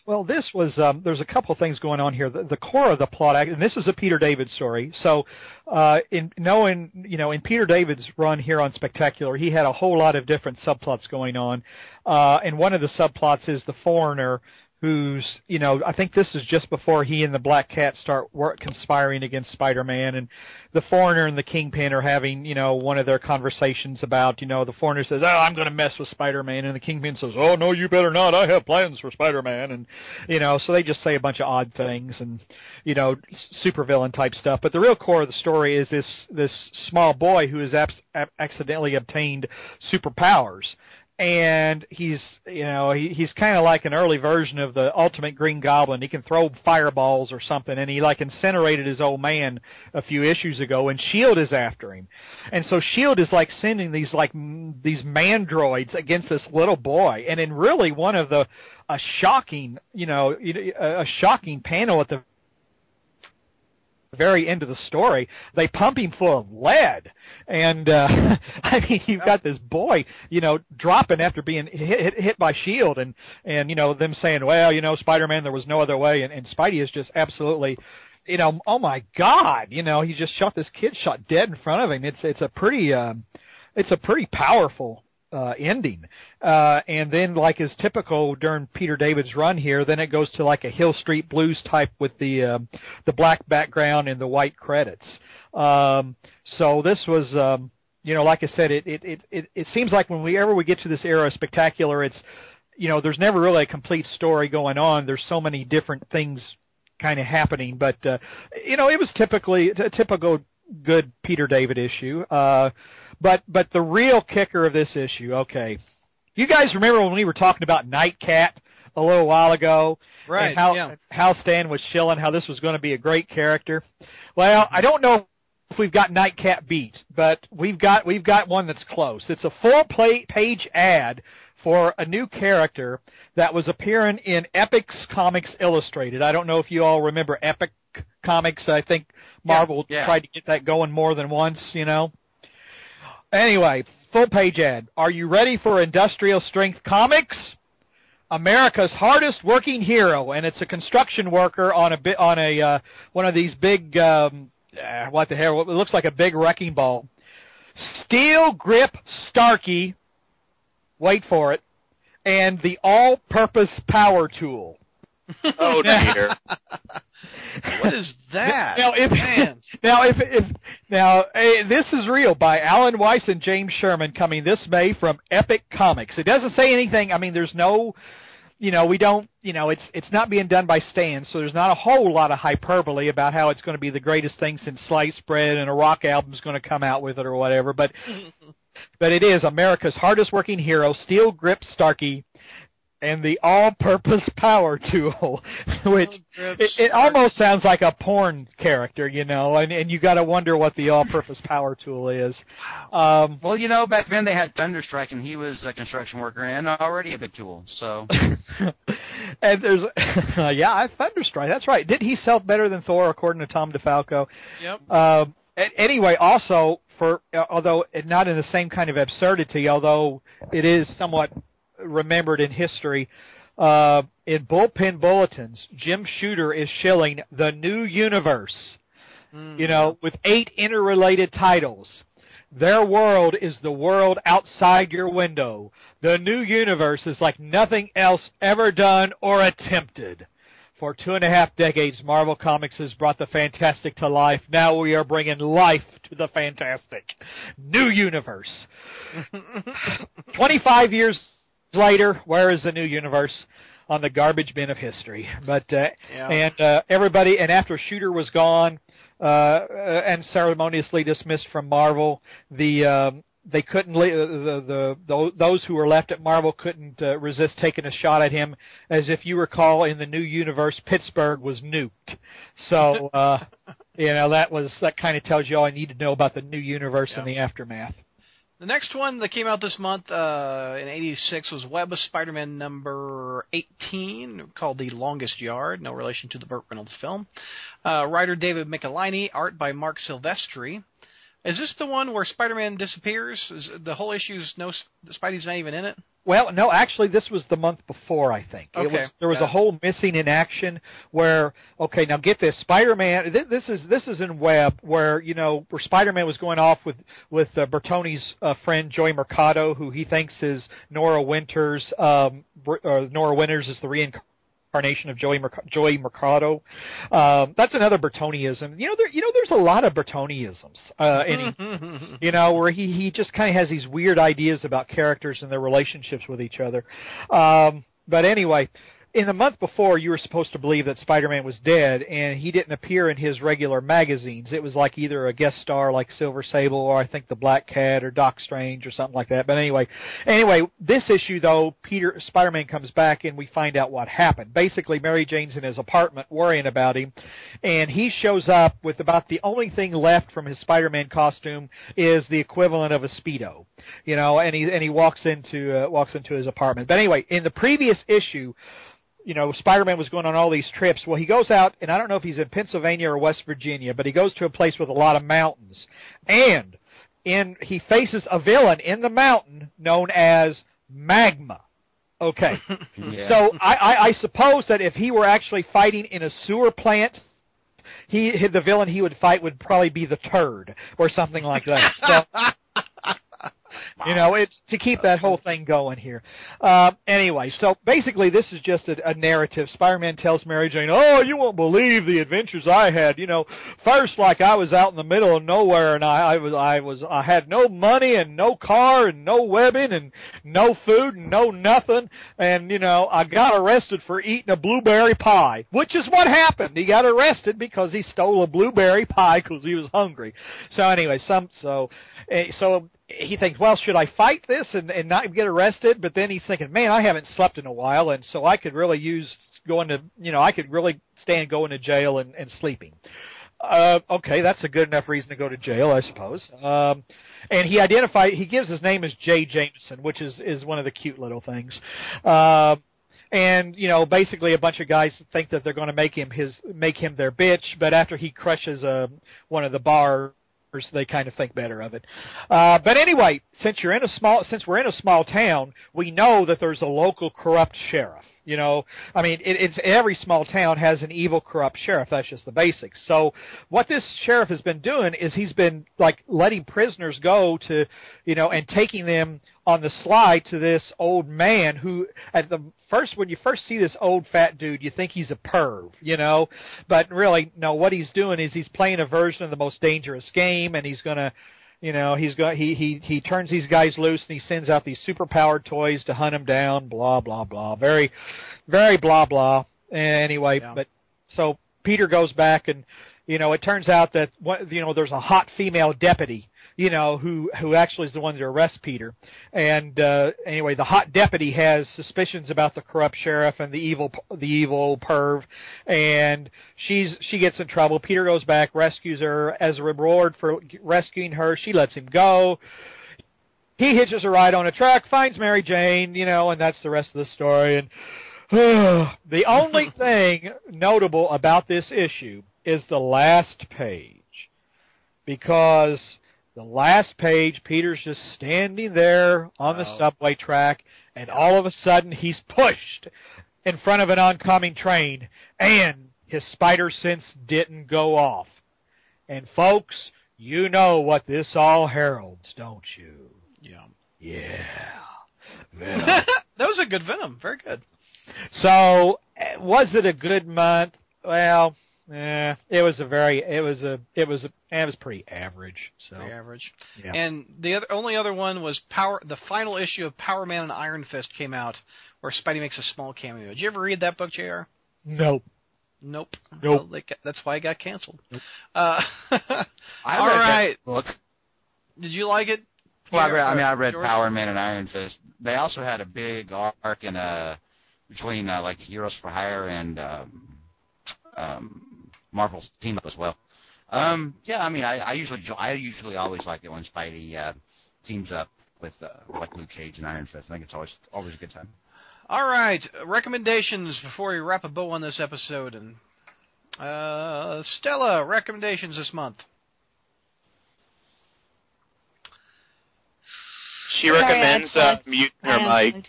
Well, this was um, there's a couple of things going on here. The, the core of the plot, and this is a Peter David story. So, uh, in knowing you know in Peter David's run here on Spectacular, he had a whole lot of different subplots going on, uh, and one of the subplots is the foreigner. Who's you know I think this is just before he and the Black Cat start work conspiring against Spider-Man, and the foreigner and the Kingpin are having you know one of their conversations about you know the foreigner says oh I'm going to mess with Spider-Man, and the Kingpin says oh no you better not I have plans for Spider-Man, and you know so they just say a bunch of odd things and you know supervillain type stuff. But the real core of the story is this this small boy who has abs- ab- accidentally obtained superpowers and he's you know he, he's kind of like an early version of the ultimate green goblin. He can throw fireballs or something and he like incinerated his old man a few issues ago and shield is after him. And so shield is like sending these like m- these mandroids against this little boy. And in really one of the a shocking you know a shocking panel at the very end of the story, they pump him full of lead, and uh, I mean, you've got this boy, you know, dropping after being hit, hit, hit by Shield, and and you know them saying, well, you know, Spider-Man, there was no other way, and, and Spidey is just absolutely, you know, oh my God, you know, he just shot this kid shot dead in front of him. It's it's a pretty, um, it's a pretty powerful uh, ending. Uh, and then, like is typical during Peter David's run here, then it goes to like a Hill Street Blues type with the um, the black background and the white credits. Um, so this was, um, you know, like I said, it it it it, it seems like when we ever we get to this era of spectacular, it's you know, there's never really a complete story going on. There's so many different things kind of happening, but uh, you know, it was typically a typical good Peter David issue. Uh, but but the real kicker of this issue, okay, you guys remember when we were talking about Nightcat a little while ago, Right, And how yeah. how Stan was shilling how this was going to be a great character. Well, I don't know if we've got Nightcat beat, but we've got we've got one that's close. It's a full play, page ad for a new character that was appearing in Epic's Comics Illustrated. I don't know if you all remember Epic Comics. I think Marvel Yeah, yeah. tried to get that going more than once, you know. Anyway, full page ad. Are you ready for industrial strength comics? America's hardest working hero, and it's a construction worker on a on a uh, one of these big um, uh, what the hell? It looks like a big wrecking ball. Steel grip Starkey. Wait for it. And the all-purpose power tool. Oh dear. What is that? Now, if Man. now if if now eh, this is real by Alan Weiss and James Sherman coming this May from Epic Comics. It doesn't say anything. I mean, there's no, you know, we don't, you know, it's it's not being done by Stan, so there's not a whole lot of hyperbole about how it's going to be the greatest thing since sliced bread and a rock album's going to come out with it or whatever. But but it is America's hardest working hero, Steel Grip Starkey. And the all-purpose power tool, which Grip it, it almost sounds like a porn character, you know, and, and you got to wonder what the all-purpose power tool is. Um, Well, you know, back then they had Thunderstrike, and he was a construction worker and already a big tool. So and there's, uh, yeah, I Thunderstrike. That's right. Did he sell better than Thor, according to Tom DeFalco? Yep. Um, a- anyway, also for uh, although not in the same kind of absurdity, although it is somewhat remembered in history. Uh, in bullpen bulletins, Jim Shooter is shilling the new universe. You know, with eight interrelated titles. Their world is the world outside your window. The new universe is like nothing else ever done or attempted. For two and a half decades, Marvel Comics has brought the fantastic to life. Now we are bringing life to the fantastic. New universe. 25 years later, where is the new universe? On the garbage bin of history. But, uh, Yeah. and, uh, everybody, and after Shooter was gone, uh, uh, and ceremoniously dismissed from Marvel, the, um, they couldn't le- the, the the those who were left at Marvel couldn't uh, resist taking a shot at him as if you recall in the new universe Pittsburgh was nuked so uh you know that was that kind of tells you all I need to know about the new universe and the aftermath The next one that came out this month uh, in '86 was Web of Spider-Man number 18, called The Longest Yard. No relation to the Burt Reynolds film. Uh, writer David Michelinie, art by Marc Silvestri. Is this the one where Spider-Man disappears? Is the whole issue is no Spidey's not even in it? Well, no, actually, this was the month before. I think it Okay, was. There was got a whole missing in action where. Okay, now get this. Spider-Man. This, this is this is in Web where you know where Spider-Man was going off with with uh, Bertoni's uh, friend Joey Mercado, who he thinks is Norah Winters. Um, Br- uh, Norah Winters is the reincarnation of Joey Merc- Joey Mercado. Um, that's another Bertoniism. You know, there you know there's a lot of Bertoniisms uh, in you know, where he he just kind of has these weird ideas about characters and their relationships with each other. Um, but anyway, in the month before, you were supposed to believe that Spider-Man was dead, and he didn't appear in his regular magazines. It was like either a guest star like Silver Sable, or I think the Black Cat, or Doc Strange, or something like that. But anyway, anyway, this issue though, Peter Spider-Man comes back, and we find out what happened. Basically, Mary Jane's in his apartment worrying about him, and he shows up with about the only thing left from his Spider-Man costume is the equivalent of a speedo, you know, and he and he walks into uh, walks into his apartment. But anyway, in the previous issue, you know, Spider-Man was going on all these trips. Well, he goes out, and I don't know if he's in Pennsylvania or West Virginia, but he goes to a place with a lot of mountains, and in he faces a villain in the mountain known as Magma. Okay. yeah. So I, I, I suppose that if he were actually fighting in a sewer plant, he the villain he would fight would probably be the turd or something like that. So You know, it's to keep that whole thing going here. Uh, anyway, so basically, this is just a, a narrative. Spider-Man tells Mary Jane, "Oh, you won't believe the adventures I had. You know, first, like I was out in the middle of nowhere, and I, I was, I was, I had no money and no car and no webbing and no food and no nothing, and you know, I got arrested for eating a blueberry pie, which is what happened. He got arrested because he stole a blueberry pie because he was hungry. So anyway, some so, eh, so he thinks, well, should I fight this and, and not get arrested? But then he's thinking, man, I haven't slept in a while, and so I could really use going to, you know, I could really stand going to jail and, and sleeping. Uh, okay, that's a good enough reason to go to jail, I suppose. Um, and he identified, he gives his name as Jay Jameson, which is is one of the cute little things. Uh, and you know, basically, a bunch of guys think that they're going to make him his make him their bitch, but after he crushes uh, one of the bars they kind of think better of it. Uh, but anyway, since you're in a small, since we're in a small town, we know that there's a local corrupt sheriff. You know, I mean, it, it's every small town has an evil, corrupt sheriff. That's just the basics. So, what this sheriff has been doing is he's been like letting prisoners go to, you know, and taking them on the slide to this old man who, at the first, when you first see this old fat dude, you think he's a perv, you know, but really, no. What he's doing is he's playing a version of the most dangerous game, and he's gonna you know, he's got he he he turns these guys loose and he sends out these super powered toys to hunt them down. Blah blah blah. Very, very blah blah. Anyway, Yeah. but so Peter goes back and you know it turns out that what you know there's a hot female deputy you know who who actually is the one to arrest Peter. And uh anyway the hot deputy has suspicions about the corrupt sheriff and the evil the evil perv. And she's she gets in trouble. Peter goes back rescues her. As a reward for rescuing her she lets him go. He hitches a ride on a truck finds Mary Jane you know and that's the rest of the story. And the only thing notable about this issue is the last page. Because the last page Peter's just standing there on the subway track and all of a sudden he's pushed in front of an oncoming train and his spider sense didn't go off. And folks, you know what this all heralds, don't you? Yeah. Yeah. Venom. that was a good Venom. Very good. So, eh, was it a good month? Well, eh, it was a very, it was a, it was, a, it was pretty average. So, Very average. yeah. And the other, only other one was Power. The final issue of Power Man and Iron Fist came out, where Spidey makes a small cameo. Did you ever read that book, Jr.? nope. Nope. Nope. Well, got- that's why it got canceled. Uh, I all read right. that book. Did you like it? Well, I, read, I mean, I read George? Power Man and Iron Fist. They also had a big arc in uh between uh, like Heroes for Hire and um, um, Marvel's team up as well. Um, yeah, I mean, I, I usually I usually always like it when Spidey uh, teams up with uh, like Luke Cage and Iron Fist. I think it's always always a good time. All right, recommendations before we wrap a bow on this episode. And uh, Stella, recommendations this month. She Sorry, recommends I uh, paused. muting her mic.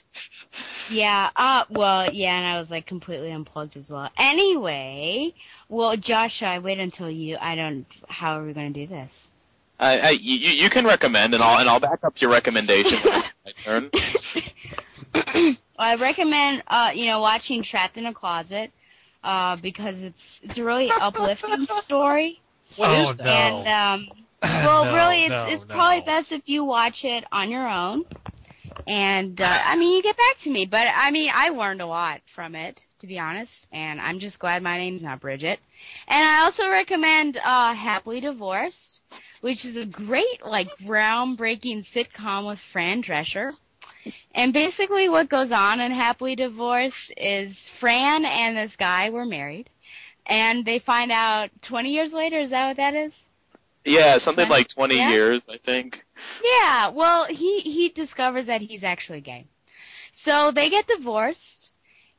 Yeah, uh, well, yeah, and I was like completely unplugged as well. Anyway, well, Josh, I wait until you. I don't. How are we going to do this? I, I, you, you can recommend, and I'll and I'll back up your recommendation when it's my turn. well, I recommend, uh, you know, watching Trapped in a Closet, uh, because it's it's a really uplifting story. What oh is that? no! And um, well, No, really, it's no, it's no. probably best if you watch it on your own. And uh, I mean, you get back to me, but I mean, I learned a lot from it, to be honest. And I'm just glad my name's not Bridget. And I also recommend uh, Happily Divorced, which is a great, like, groundbreaking sitcom with Fran Drescher. And basically, what goes on in Happily Divorced is Fran and this guy were married, and they find out 20 years later. Is that what that is? Yeah, something like 20 Yeah. years, I think. Yeah, well, he he discovers that he's actually gay. So they get divorced,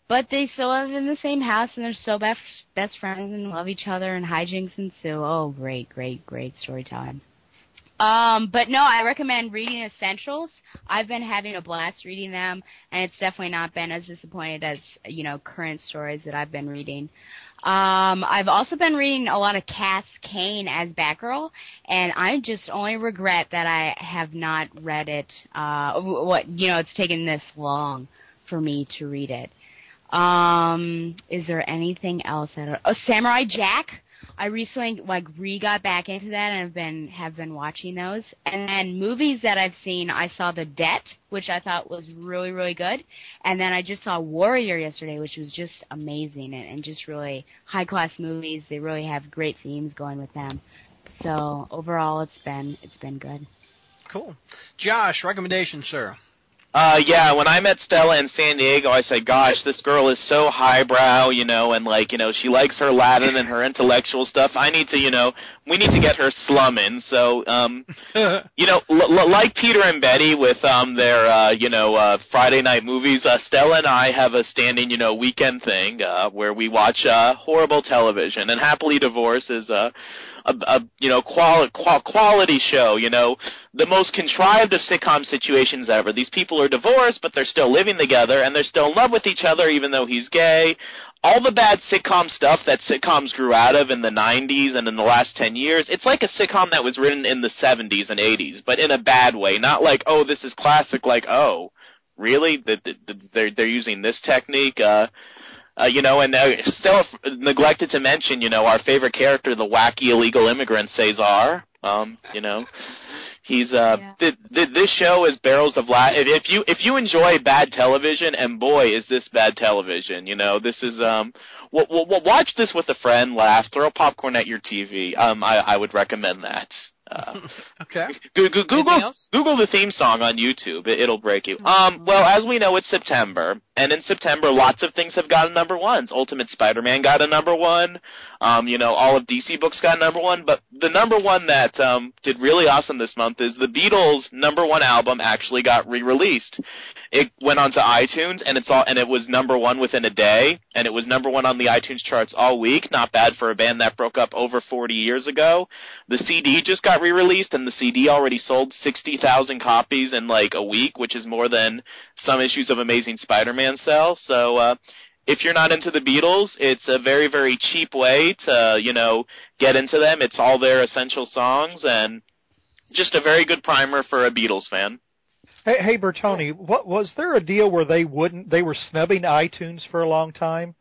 but they still live in the same house and they're still best best friends and love each other and hijinks ensue. Oh, great, great, great story storytelling. Um, but no, I recommend reading Essentials. I've been having a blast reading them, and it's definitely not been as disappointed as you know current stories that I've been reading. Um, I've also been reading a lot of Cass Cain as Batgirl, and I just only regret that I have not read it. Uh, what you know, it's taken this long for me to read it. Um, is there anything else? I don't. Oh, Samurai Jack. I recently like re got back into that and have been have been watching those. And then movies that I've seen, I saw The Debt, which I thought was really really good, and then I just saw Warrior yesterday, which was just amazing and, and just really high class movies. They really have great themes going with them. So overall, it's been it's been good. Cool. Josh, recommendation, sir. Uh, yeah, when I met Stella in San Diego, I said, gosh, this girl is so highbrow, you know, and like, you know, she likes her Latin and her intellectual stuff. I need to, you know, we need to get her slumming. So, um, you know, l- l- like Peter and Betty with, um, their, uh, you know, uh, Friday night movies, uh, Stella and I have a standing, you know, weekend thing, uh, where we watch, uh, horrible television and Happily Divorced is, uh, a, a you know quality qual- quality show. You know, the most contrived of sitcom situations ever. These people are divorced, but they're still living together, and they're still in love with each other, even though he's gay. All the bad sitcom stuff that sitcoms grew out of in the 90s and in the last 10 years, it's like a sitcom that was written in the 70s and 80s, but in a bad way. Not like, oh, this is classic, like, oh, really? They're, they're using this technique? Uh, uh, you know, and uh, still neglected to mention, you know, our favorite character, the wacky illegal immigrant Cesar. Um, you know, he's uh, Yeah. th- th- this show is barrels of la- if, if you if you enjoy bad television, and boy, is this bad television. You know, this is um, w- w- w- watch this with a friend, laugh, throw popcorn at your TV. Um, I I would recommend that. Uh, Okay. Go- go- Google else? Google the theme song on YouTube. It, it'll break you. Um, well, as we know, it's September, and in September, lots of things have gotten number ones. Ultimate Spider-Man got a number one. Um, you know, all of DC books got number one, but the number one that um, did really awesome this month is the Beatles' number one album actually got re-released. It went onto iTunes, and it's all and it was number one within a day, and it was number one on the iTunes charts all week. Not bad for a band that broke up over 40 years ago. The CD just got re-released, and the CD already sold 60,000 copies in like a week, which is more than some issues of Amazing Spider-Man sell. So, uh, if you're not into the Beatles, it's a very, very cheap way to, you know, get into them. It's all their essential songs, and just a very good primer for a Beatles fan. Hey, hey Bertoni, what was there a deal where they wouldn't? They were snubbing iTunes for a long time.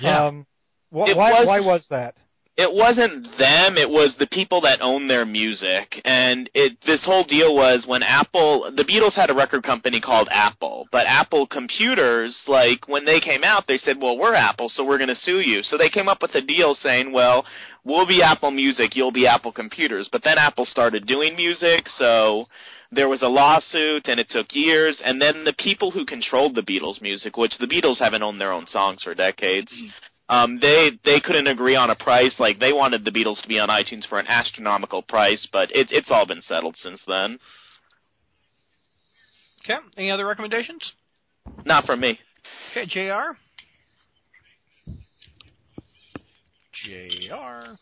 Yeah. Um, wh- why? was- why was that? It wasn't them it was the people that own their music. And it this whole deal was when apple the beatles had a record company called apple but apple computers like when they came out they said well we're apple so we're going to sue you. So they came up with a deal saying well we'll be apple music you'll be apple computers. But then apple started doing music so there was a lawsuit and it took years. And then the people who controlled the beatles music which the beatles haven't owned their own songs for decades mm-hmm. Um, they they couldn't agree on a price. Like they wanted the Beatles to be on iTunes for an astronomical price, but it, it's all been settled since then. Okay. Any other recommendations? Not from me. Okay, Jr. Jr.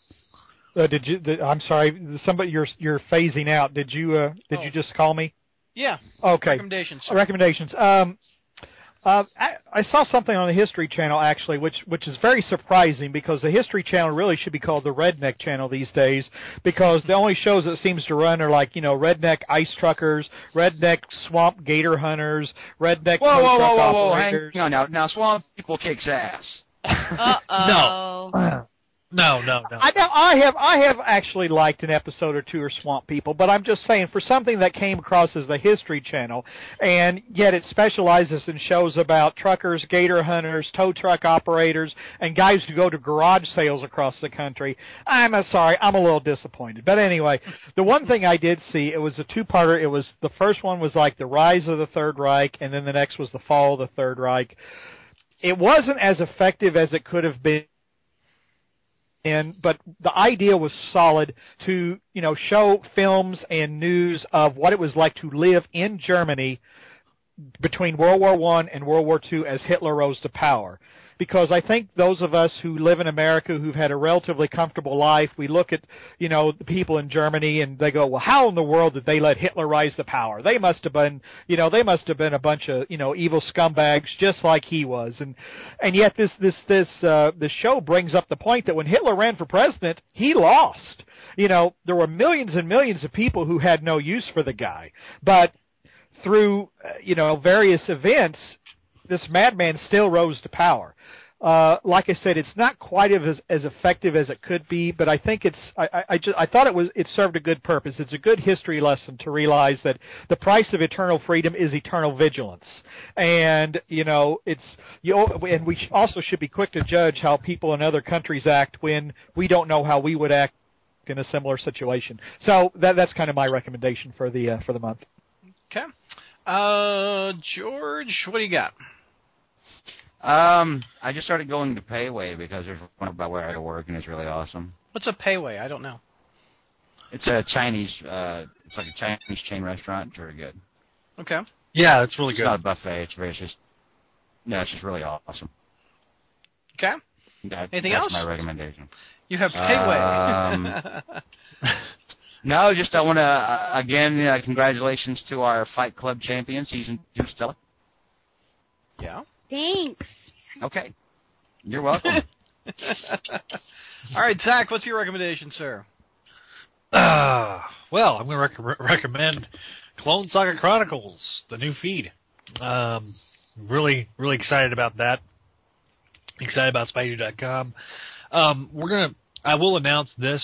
Uh, did you? Did, I'm sorry. Somebody, you're you're phasing out. Did you? Uh, did Oh. you just call me? Yeah. Okay. Recommendations. sir. Recommendations. Um, uh, I, I saw something on the History Channel actually, which which is very surprising because the History Channel really should be called the Redneck Channel these days because the only shows that seems to run are like you know redneck ice truckers, redneck swamp gator hunters, redneck Whoa, tow whoa, truck whoa, whoa, whoa! Hang on now. Now, Swamp People kicks ass. Uh oh. No, no, no. No. I know I have I have actually liked an episode or two of Swamp People, but I'm just saying for something that came across as the History Channel, and yet it specializes in shows about truckers, gator hunters, tow truck operators, and guys who go to garage sales across the country. I'm uh, sorry, I'm a little disappointed. But anyway, the one thing I did see it was a two-parter. It was the first one was like the rise of the Third Reich, and then the next was the fall of the Third Reich. It wasn't as effective as it could have been and but the idea was solid to you know show films and news of what it was like to live in Germany between World War One and World War Two as Hitler rose to power. Because I think those of us who live in America who've had a relatively comfortable life, we look at, you know, the people in Germany and they go, well, how in the world did they let Hitler rise to power? They must have been, you know, they must have been a bunch of, you know, evil scumbags just like he was. And, and yet this, this, this, uh, this show brings up the point that when Hitler ran for president, he lost. You know, there were millions and millions of people who had no use for the guy. But through uh, you know various events, this madman still rose to power. Uh, like I said, it's not quite as as effective as it could be, but I think it's. I, I, I just I thought it was it served a good purpose. It's a good history lesson to realize that the price of eternal freedom is eternal vigilance, and you know it's you. And we also should be quick to judge how people in other countries act when we don't know how we would act in a similar situation. So that that's kind of my recommendation for the uh, for the month. Okay. Uh, George, what do you got? Um, I just started going to Pei Wei because there's one about where I work and it's really awesome. What's a Pei Wei? I don't know. It's a Chinese, uh, it's like a Chinese chain restaurant. It's very good. Okay. Yeah, it's really It's good. not a buffet. It's very, it's just, no, it's just really awesome. Okay. That, Anything that's else? my recommendation. You have Pei Wei. Um, No, just I want to uh, again uh, congratulations to our Fight Club champion season two, Stella. yeah. Thanks. Okay, you're welcome. All right, Zach, what's your recommendation, sir? Uh, well, I'm going to rec- recommend Clone Saga Chronicles, the new feed. Um, really, really excited about that. Excited about Spidey.com. Um, we're gonna. I will announce this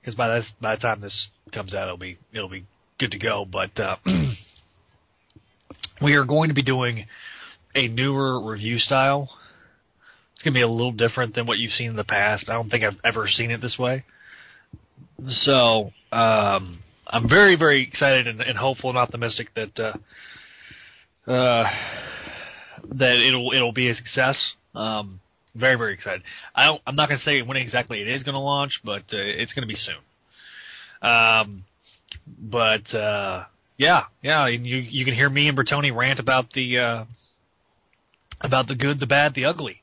because by this by the time this comes out, it'll be it'll be good to go. But uh, we are going to be doing a newer review style. It's going to be a little different than what you've seen in the past. I don't think I've ever seen it this way. So um, I'm very, very excited and, and hopeful and optimistic that uh, uh, that it'll it'll be a success. Um, very, very excited. I don't, I'm not going to say when exactly it is going to launch, but uh, it's going to be soon. Um, but uh, yeah, yeah, you you can hear me and Bertoni rant about the uh, about the good, the bad, the ugly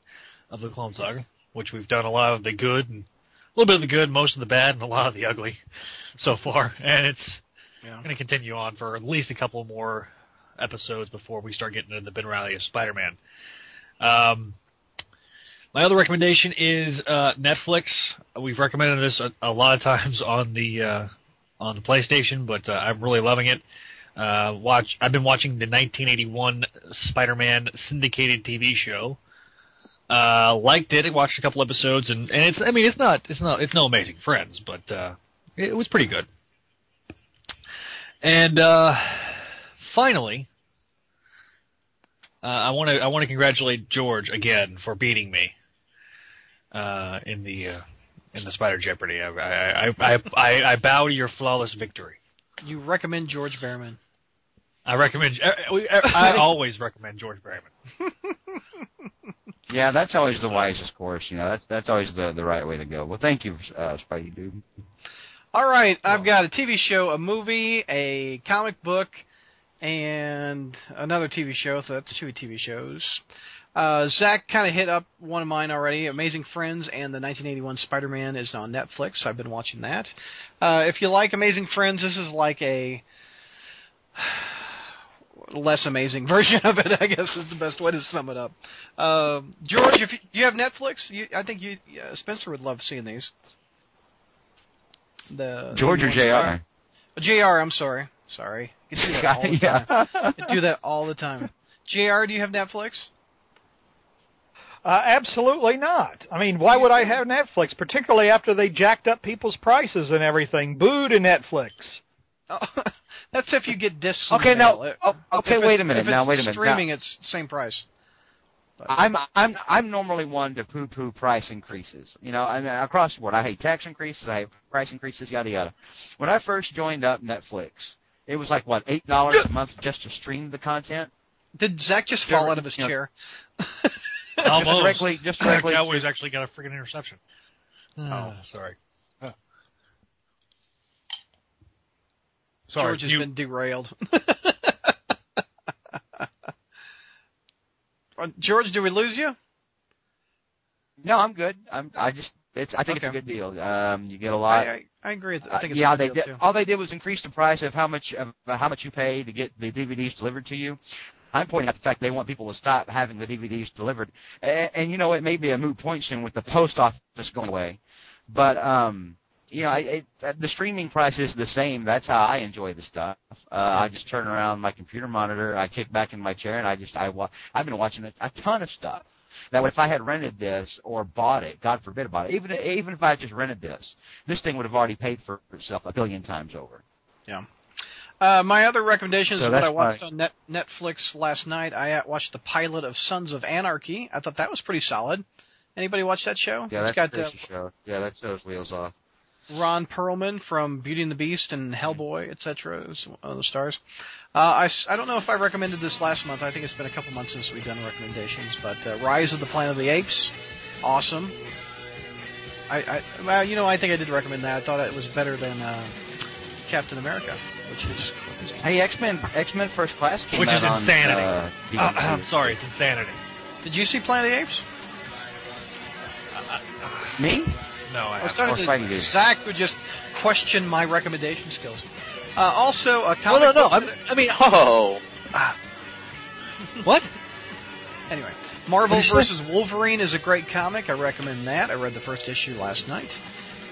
of the Clone Saga, which we've done a lot of the good and a little bit of the good, most of the bad, and a lot of the ugly so far. And it's Yeah. going to continue on for at least a couple more episodes before we start getting into the Ben Reilly of Spider-Man. Um, my other recommendation is uh, Netflix. We've recommended this a, a lot of times on the uh, on the PlayStation, but uh, I'm really loving it. Uh, watch. I've been watching the 1981 Spider-Man syndicated TV show. Uh, liked it. I watched a couple episodes, and, and it's. I mean, it's not. It's not. It's no Amazing Friends, but uh, it was pretty good. And uh, finally, uh, I want to. I want to congratulate George again for beating me uh, in the uh, in the Spider Jeopardy. I I, I I I bow to your flawless victory. You recommend George Behrman. I recommend. I, I I always recommend George Berryman. yeah, that's always the wisest course. You know, that's that's always the the right way to go. Well, thank you, uh, Spidey dude. All right, I've got a TV show, a movie, a comic book, and another TV show. So that's two TV shows. Uh, Zach kind of hit up one of mine already. Amazing Friends and the 1981 Spider-Man is on Netflix. I've been watching that. Uh, if you like Amazing Friends, this is like a less amazing version of it. I guess is the best way to sum it up. Uh, George, if you, do you have Netflix, you, I think you uh, Spencer would love seeing these. The George or Jr. Jr. I'm sorry, sorry. You do that all the yeah. time. You do that all the time. Jr. Do you have Netflix? Uh, absolutely not. I mean, why would I have Netflix, particularly after they jacked up people's prices and everything? Boo to Netflix. Oh, that's if you get discs. Okay, now- oh, okay, wait a minute, If it's now, wait a minute, Streaming, it's same price. But- I'm I'm I'm normally one to poo-poo price increases. You know, I mean across the board. I hate tax increases. I hate price increases. Yada yada. When I first joined up Netflix, it was like what eight dollars a month just to stream the content. Did Zach just Sure, fall out of his you know. chair? Almost. directly- just directly Cowboys actually got a freaking interception. Oh, sorry. Sorry. George has you- been derailed. Uh, George, do we lose you? No, I'm good. I'm. I just. It's. I think Okay. it's a good deal. Um, you get a lot. I, I, I agree. I think Uh, it's yeah, a good they deal, did. too. All they did was increase the price of how much of uh, how much you pay to get the DVDs delivered to you. I'm pointing out the fact they want people to stop having the DVDs delivered, and, and you know it may be a moot point soon with the post office going away, but um, you know, I, it, uh, the streaming price is the same. That's how I enjoy the stuff. Uh, I just turn around my computer monitor, I kick back in my chair, and I just I wa- I've been watching a, a ton of stuff. Now, if I had rented this or bought it, God forbid bought it, even even if I had just rented this, this thing would have already paid for itself a billion times over. Yeah. Uh, my other recommendations So is what I watched my- on net, Netflix last night. I uh, watched the pilot of Sons of Anarchy. I thought that was pretty solid. Anybody watch that show? Yeah, it's that's got uh, show. Yeah, that shows wheels off. Ron Perlman from Beauty and the Beast and Hellboy, etc. is one of the stars. Uh, I, s- I don't know if I recommended this last month. I think it's been a couple months since we've done recommendations. But uh, Rise of the Planet of the Apes, awesome. I, I well, you know, I think I did recommend that. I thought it was better than uh, Captain America, which is Hey, X Men, X Men First Class came Which out is on, insanity. Uh, Uh, I'm sorry, it's insanity. Did you see Planet of the Apes? Me? No, I I was haven't. starting Or fighting to. games. Zach would just question my recommendation skills. Uh, also, a No, comic no, no. book I'm, I mean, Oh, what? Anyway, Marvel What vs. Wolverine is a great comic. I recommend that. I read the first issue last night.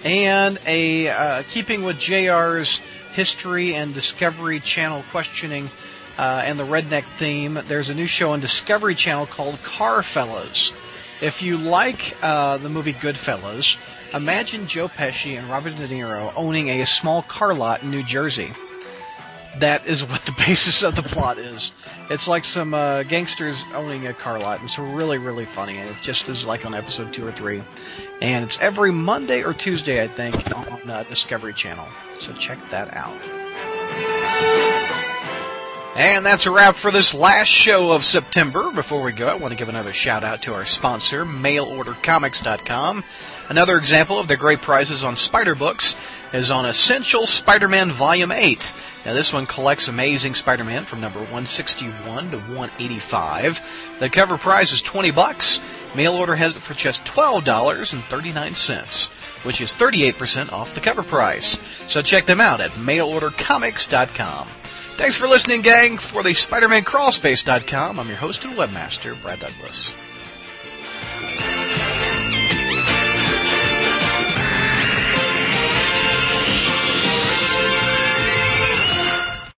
And a uh, keeping with JR's history and Discovery Channel questioning uh, and the redneck theme, there's a new show on Discovery Channel called Car Fellas. If you like uh, the movie Goodfellas, imagine Joe Pesci and Robert De Niro owning a small car lot in New Jersey that is what the basis of the plot is. It's like some uh, gangsters owning a car lot. It's really, really funny, and it just is like on episode two or three. And it's every Monday or Tuesday, I think, on uh, Discovery Channel. So check that out. And that's a wrap for this last show of September. Before we go, I want to give another shout out to our sponsor, mailordercomics.com. Another example of the great prizes on Spider Books is on Essential Spider-Man Volume 8. Now this one collects Amazing Spider-Man from number 161 to 185. The cover price is 20 bucks. Mail order has it for just $12.39, which is 38% off the cover price. So check them out at mailordercomics.com. Thanks for listening, gang. For the SpiderManCrawlspace.com, I'm your host and webmaster, Brad Douglas.